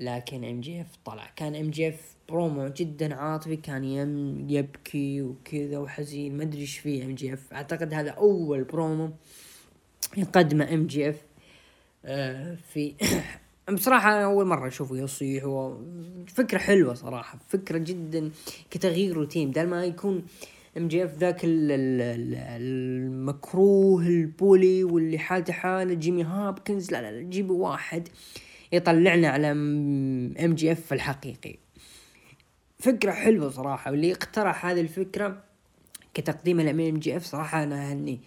لكن MJF طلع. كان MJF promo جدا عاطفي كان يم يبكي وكذا وحزين ما أدري إيش فيه MJF أعتقد هذا أول برومو يقدمه MJF في بصراحة أنا أول مرة أشوفه يصيح فكرة حلوة صراحة فكرة جدا كتغيير روتين. بدل ما يكون MJF ذاك المكروه ال bully واللي حالته حالة جيمي هابكنز لا, لا جيبوا واحد يطلعنا على MJF الحقيقي. فكرة حلوة صراحة واللي اقترح هذه الفكرة كتقديم ال MJF صراحة أنا اهنيه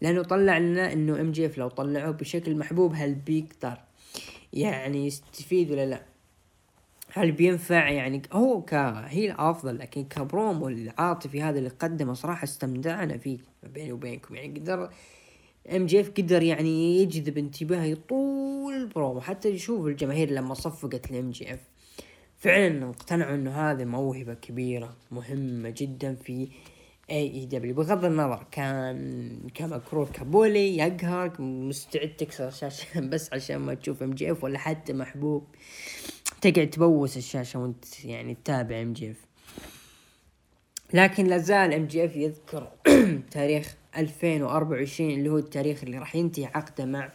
لأنه طلع لنا إنه MJF لو طلعوه بشكل محبوب هل بيقدر يعني يستفيد ولا لا؟ هل بينفع يعني؟ هو كهي الأفضل لكن كبرومو العاطفي هذا اللي قدمه صراحة استمتعنا فيه بيني وبينكم. يعني قدر MJF قدر يعني يجذب انتباهي طول البرومو حتى يشوف الجماهير لما صفقت ال MJF فعلا اقتنعوا إنه هذه موهبة كبيرة مهمة جدا في AEW بغض النظر كان كمكروه ك bully يقهرك مستعد تكسر الشاشة بس عشان ما تشوف MJF ولا حتى محبوب. تقعد تبوس الشاشة وانت يعني تتابع ام جي اف لكن لازال ام جي اف يذكر تاريخ 2024 اللي هو التاريخ اللي راح ينتهي عقده مع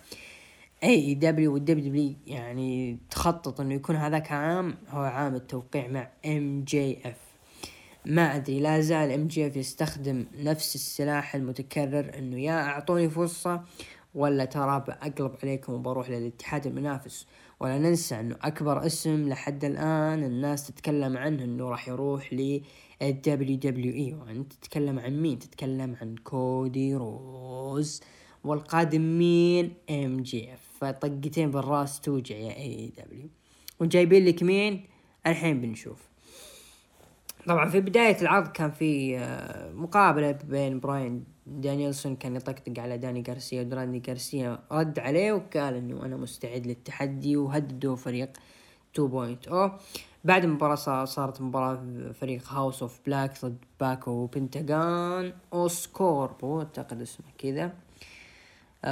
إي دبليو والدبليو دبليو يعني تخطط إنه يكون هذاك عام هو عام التوقيع مع MJF. ما أدري لا زال MJF يستخدم نفس السلاح المتكرر إنه يا أعطوني فرصة ولا ترى بأقلب عليكم وبروح للاتحاد المنافس. ولا ننسى إنه أكبر اسم لحد الآن الناس تتكلم عنه إنه راح يروح ل الدبليو دبليو إي. وأنت تتكلم عن مين؟ تتكلم عن كودي رودز والقادم مين MJF. فطقتين بالراس توجع يا AEW وجايبين لك مين؟ الحين بنشوف. طبعا في بداية العرض كان في آه، مقابلة بين براين دانيلسون كان يطقطق على داني غارسيا وداني غارسيا رد عليه وقال إنه أنا مستعد للتحدي وهددوا فريق 2.0 بعد المباراة صارت مباراة فريق House of Black ضد باك وبنتاغون اوسكورو أعتقد اسمه كذا.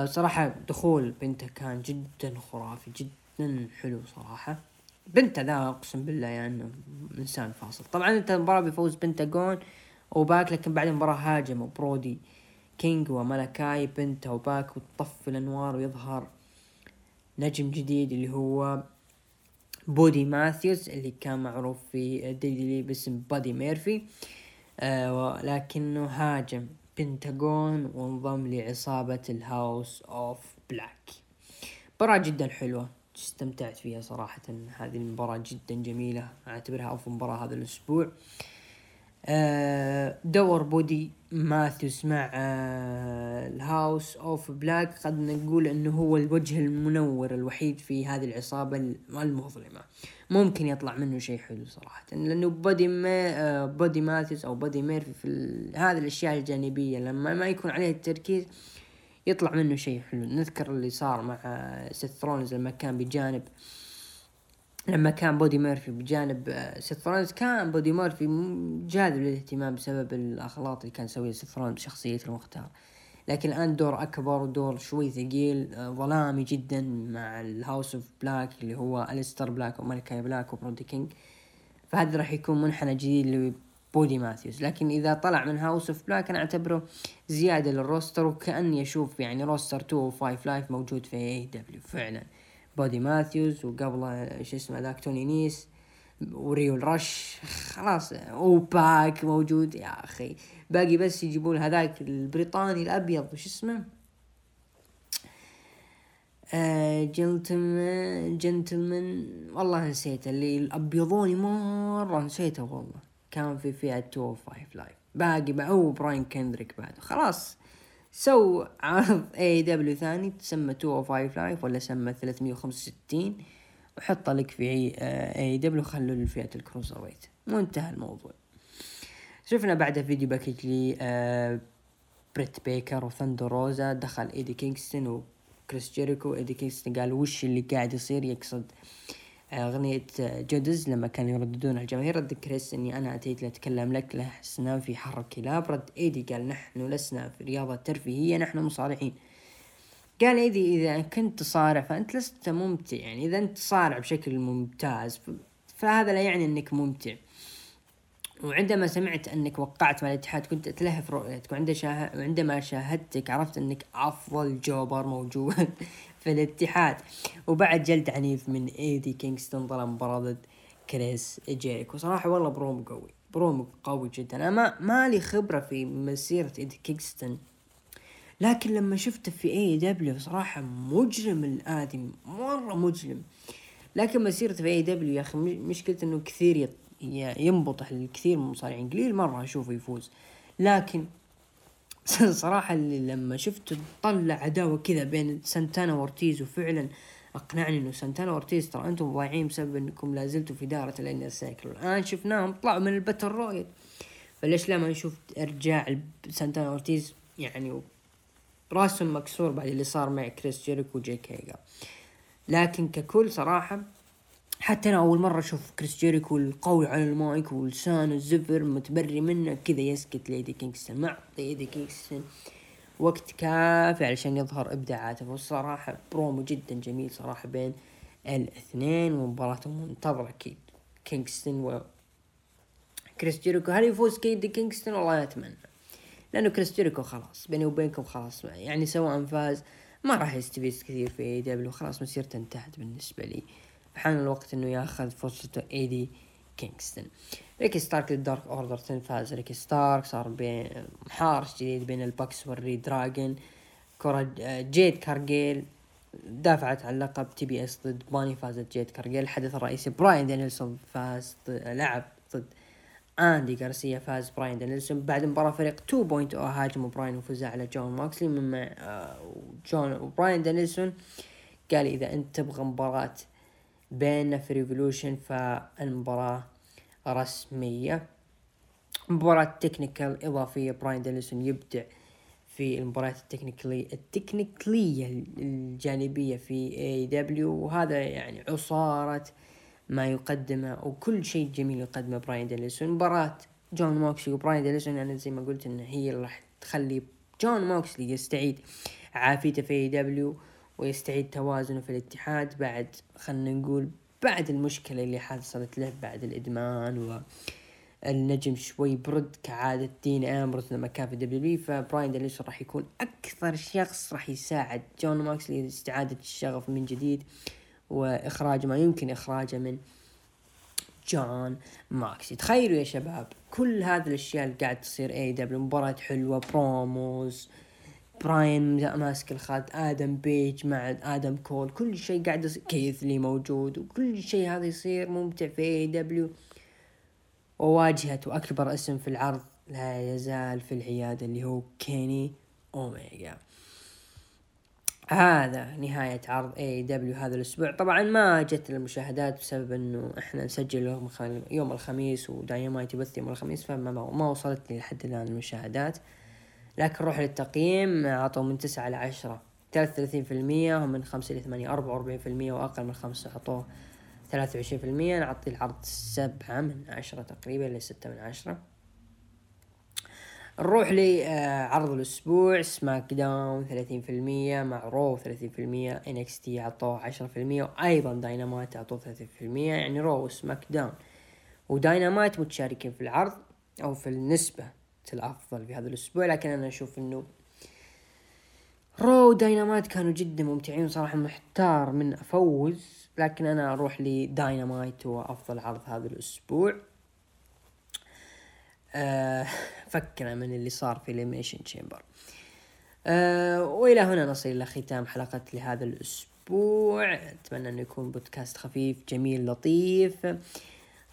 صراحة دخول بنتا كان جدا خرافي جدا حلو صراحة. بنتا ذا أقسم بالله يعني إنسان فاصل. طبعا أنت المباراة بيفوز بنتاغون وباك لكن بعد المباراة هاجموا برودي كينج وملكاي بنتا وباك وتطفي الأنوار ويظهر نجم جديد اللي هو بودي ماثيوس اللي كان معروف في WWE باسم بادي ميرفي. آه لكنه هاجم. بنتاغون وانضم لعصابة ال House of Black مباراة جدا حلوة استمتعت فيها صراحة. هذه المباراة جدا جميلة. أعتبرها أفضل مباراة هذا الأسبوع. آه، دور بودي ماثيوس مع آه، ال House of Black. قد نقول إنه هو الوجه المنور الوحيد في هذه العصابة المظلمة. ممكن يطلع منه شيء حلو صراحة لأنه بودي ما آه، بودي ماثيوس أو بودي ميرفي في هذه الأشياء الجانبية لما ما يكون عليه التركيز يطلع منه شيء حلو. نذكر اللي صار مع سيث رولنز لما كان بجانب آه لما كان بودي ميرفي بجانب آه، سيث رولنز كان بودي ميرفي جاذب للاهتمام بسبب الاغلاط اللي كان يسويها سيث رولنز بشخصيته المختار. لكن الآن دور أكبر ودور شوي ثقيل آه، ظلامي جدا مع ال House of Black اللي هو الستر بلاك وملكاي بلاك وبرودي كينج فهذا راح يكون منحنى جديد لبودي ماثيوس. لكن إذا طلع من House of Black أنا أعتبره زيادة لل roster وكأني أشوف يعني roster 2 و 5 Live موجود في AEW فعلا. بودي ماثيوز وقبله شو اسمه ذاك توني نيس وليو رش خلاص وباك موجود يا أخي باقي بس يجيبون هذاك البريطاني الابيض وش اسمه gentleman gentleman والله نسيته اللي الابيضوني مرة نسيته والله كان في فئة 205 Live باقي هو براين كندريك بعد خلاص سو عرض AEW ثاني تسمى 205 Live ولا سمى 365 وحطه لك في AEW خلوا لفئة ال cruiserweight وانتهى الموضوع. شفنا بعد video package لي آه بريت بيكر وثندر روزا. دخل إيدي كينغستون وكريس جيريكو. إيدي كينغستون قال وش اللي قاعد يصير؟ يقصد أغنية Judas لما كانوا يرددون الجماهير رد كريس إني أنا أتيت لأتكلم لك لسنا في حر كلاب رد إيدي قال نحن لسنا في رياضة ترفيهية نحن مصارعين. قال إيدي إذا كنت تصارع فأنت لست ممتع يعني إذا أنت تصارع بشكل ممتاز فهذا لا يعني أنك ممتع. وعندما سمعت إنك وقعت مع الاتحاد كنت أتلهف رؤيتك وعندما شاهدتك عرفت إنك أفضل jobber موجود. في الاتحاد. وبعد جلد عنيف من ايدي كينغستون طلب مباراة ضد كريس جيريكو. صراحة والله بروم قوي بروم قوي جدا. أنا ما مالي خبرة في مسيرة ايدي كينغستون لكن لما شفته في AEW صراحة مجرم الآدمي مرة مجرم. لكن مسيرته في AEW يا أخي مشكلة إنه كثير ينبطح الكثير من المصارعين قليل مرة أشوفه يفوز. لكن صراحة اللي لما شفت طلع عداوة كذا بين سانتانا وورتيز وفعلا أقنعني إنه سانتانا وورتيز ترى أنتم ضايعين بسبب إنكم لازلتوا في دائرة ال inner circle الآن شفناهم طلعوا من ال battle royal. فليش لا ما نشوف إرجاع سانتانا وورتيز يعني راسهم مكسور بعد اللي صار مع كريس جيريكو وجيك هيجا لكن ككل صراحة حتى أنا أول مرة أشوف كريس جيريكو القوي على المايك ولسانه الزفر متبري منه كذا يسكت لايدي كينغستون. معطي ايدي كينغستون وقت كافي علشان يظهر إبداعاته. والصراحة برومو جدا جميل صراحة بين الاثنين ومباراة منتظرة أكيد كينغستون و كريس جيريكو. هل يفوز ايدي كينغستون؟ والله أتمنى. لأنه كريس جيريكو خلاص بيني وبينكم خلاص. يعني سواء فاز ما راح يستفيد كثير في اي دبليو خلاص مسيرته انتهت بالنسبة لي. حان الوقت إنه ياخذ فرصته ايدي كينغستون ريكي ستارك للدارك أوردر فاز. ريكي ستارك صار بين محارش جديد بين الباكس والري دراجون. كرة جيد كارجيل دافعت عن لقب تي بي إس ضد باني فازت جيد كارجيل. الحدث الرئيسي براين دانيلسون فاز لعب ضد آندي غارسيا فاز براين دانيلسون. بعد مباراة فريق 2.0 هاجموا براين وفزع على جون ماكسلي. مما آه، جون وبراين دانيلسون قال إذا أنت تبغى مباراة بيننا في Revolution فالمباراة رسمية. مباراة technical إضافية. براين دانيلسون يبدع في المباريات التكنيكلية التكنيكلية الجانبية في AEW وهذا يعني عصارة ما يقدمه وكل شيء جميل يقدمه براين دانيلسون. مباراة جون موكسلي. وبراين دانيلسون أنا زي ما قلت انه هي اللي راح تخلي جون موكسلي يستعيد عافيته في AEW ويستعيد توازنه في الاتحاد بعد خلنا نقول بعد المشكلة اللي حصلت له بعد الإدمان و النجم شوي برد كعادة دين امبروز لما كان في WWE فبراين دانيلسون راح يكون أكثر شخص راح يساعد جون ماكسلي لاستعادة الشغف من جديد وإخراج ما يمكن إخراجه من جون ماكسلي تخيلوا يا شباب كل هذه الأشياء اللي قاعد تصير AEW مباراة حلوة promos براين ماسك الخط آدم بيج مع آدم كول كل شيء قاعد يصير كيث لي موجود وكل شيء هذا يصير ممتع في AEW وواجهة أكبر اسم في العرض لا يزال في العيادة اللي هو كيني أوميجا هذا نهاية عرض AEW هذا الأسبوع. طبعا ما جت المشاهدات بسبب إنه إحنا نسجل يوم الخميس ودايمايت يبث يوم الخميس فما ما وصلت لي لحد الآن المشاهدات. لكن روح للتقييم أعطوا من تسعة لعشرة ثلاثة وثلاثين في المية ومن خمسة لثمانية أربعة وأربعين في المية وأقل من خمسة أعطوه ثلاثة وعشرين في المية. نعطي العرض سبعة من عشرة تقريبا لستة من عشرة. نروح لعرض الأسبوع SmackDown ثلاثين في المية مع Raw ثلاثين في المية NXT عطوه عشرة في المية وأيضا داينامايت عطوه ثلاثين في المية. يعني Raw و SmackDown. وداينامايت متشاركين في العرض أو في النسبة. الأفضل في هذا الأسبوع لكن أنا أشوف إنه Raw Dynamite كانوا جدا ممتعين صراحة محتار من أفوز لكن أنا أروح لداينامايت هو أفضل عرض هذا الأسبوع. أه فكنا من اللي صار في Elimination Chamber أه وإلى هنا نصل إلى ختام حلقة لهذا الأسبوع. أتمنى أنه يكون بودكاست خفيف جميل لطيف.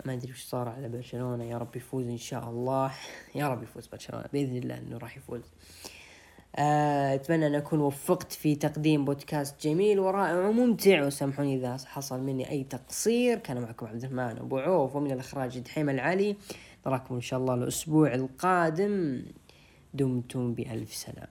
ما أدري وش صار على برشلونة يا رب يفوز إن شاء الله. يا رب يفوز برشلونة بإذن الله إنه راح يفوز. آه، أتمنى أن أكون وفقت في تقديم بودكاست جميل ورائع وممتع. وسامحوني إذا حصل مني أي تقصير. كان معكم عبد الرحمن أبو عوف ومن الإخراج دحيم العلي. نراكم إن شاء الله الأسبوع القادم. دمتم بألف سلام.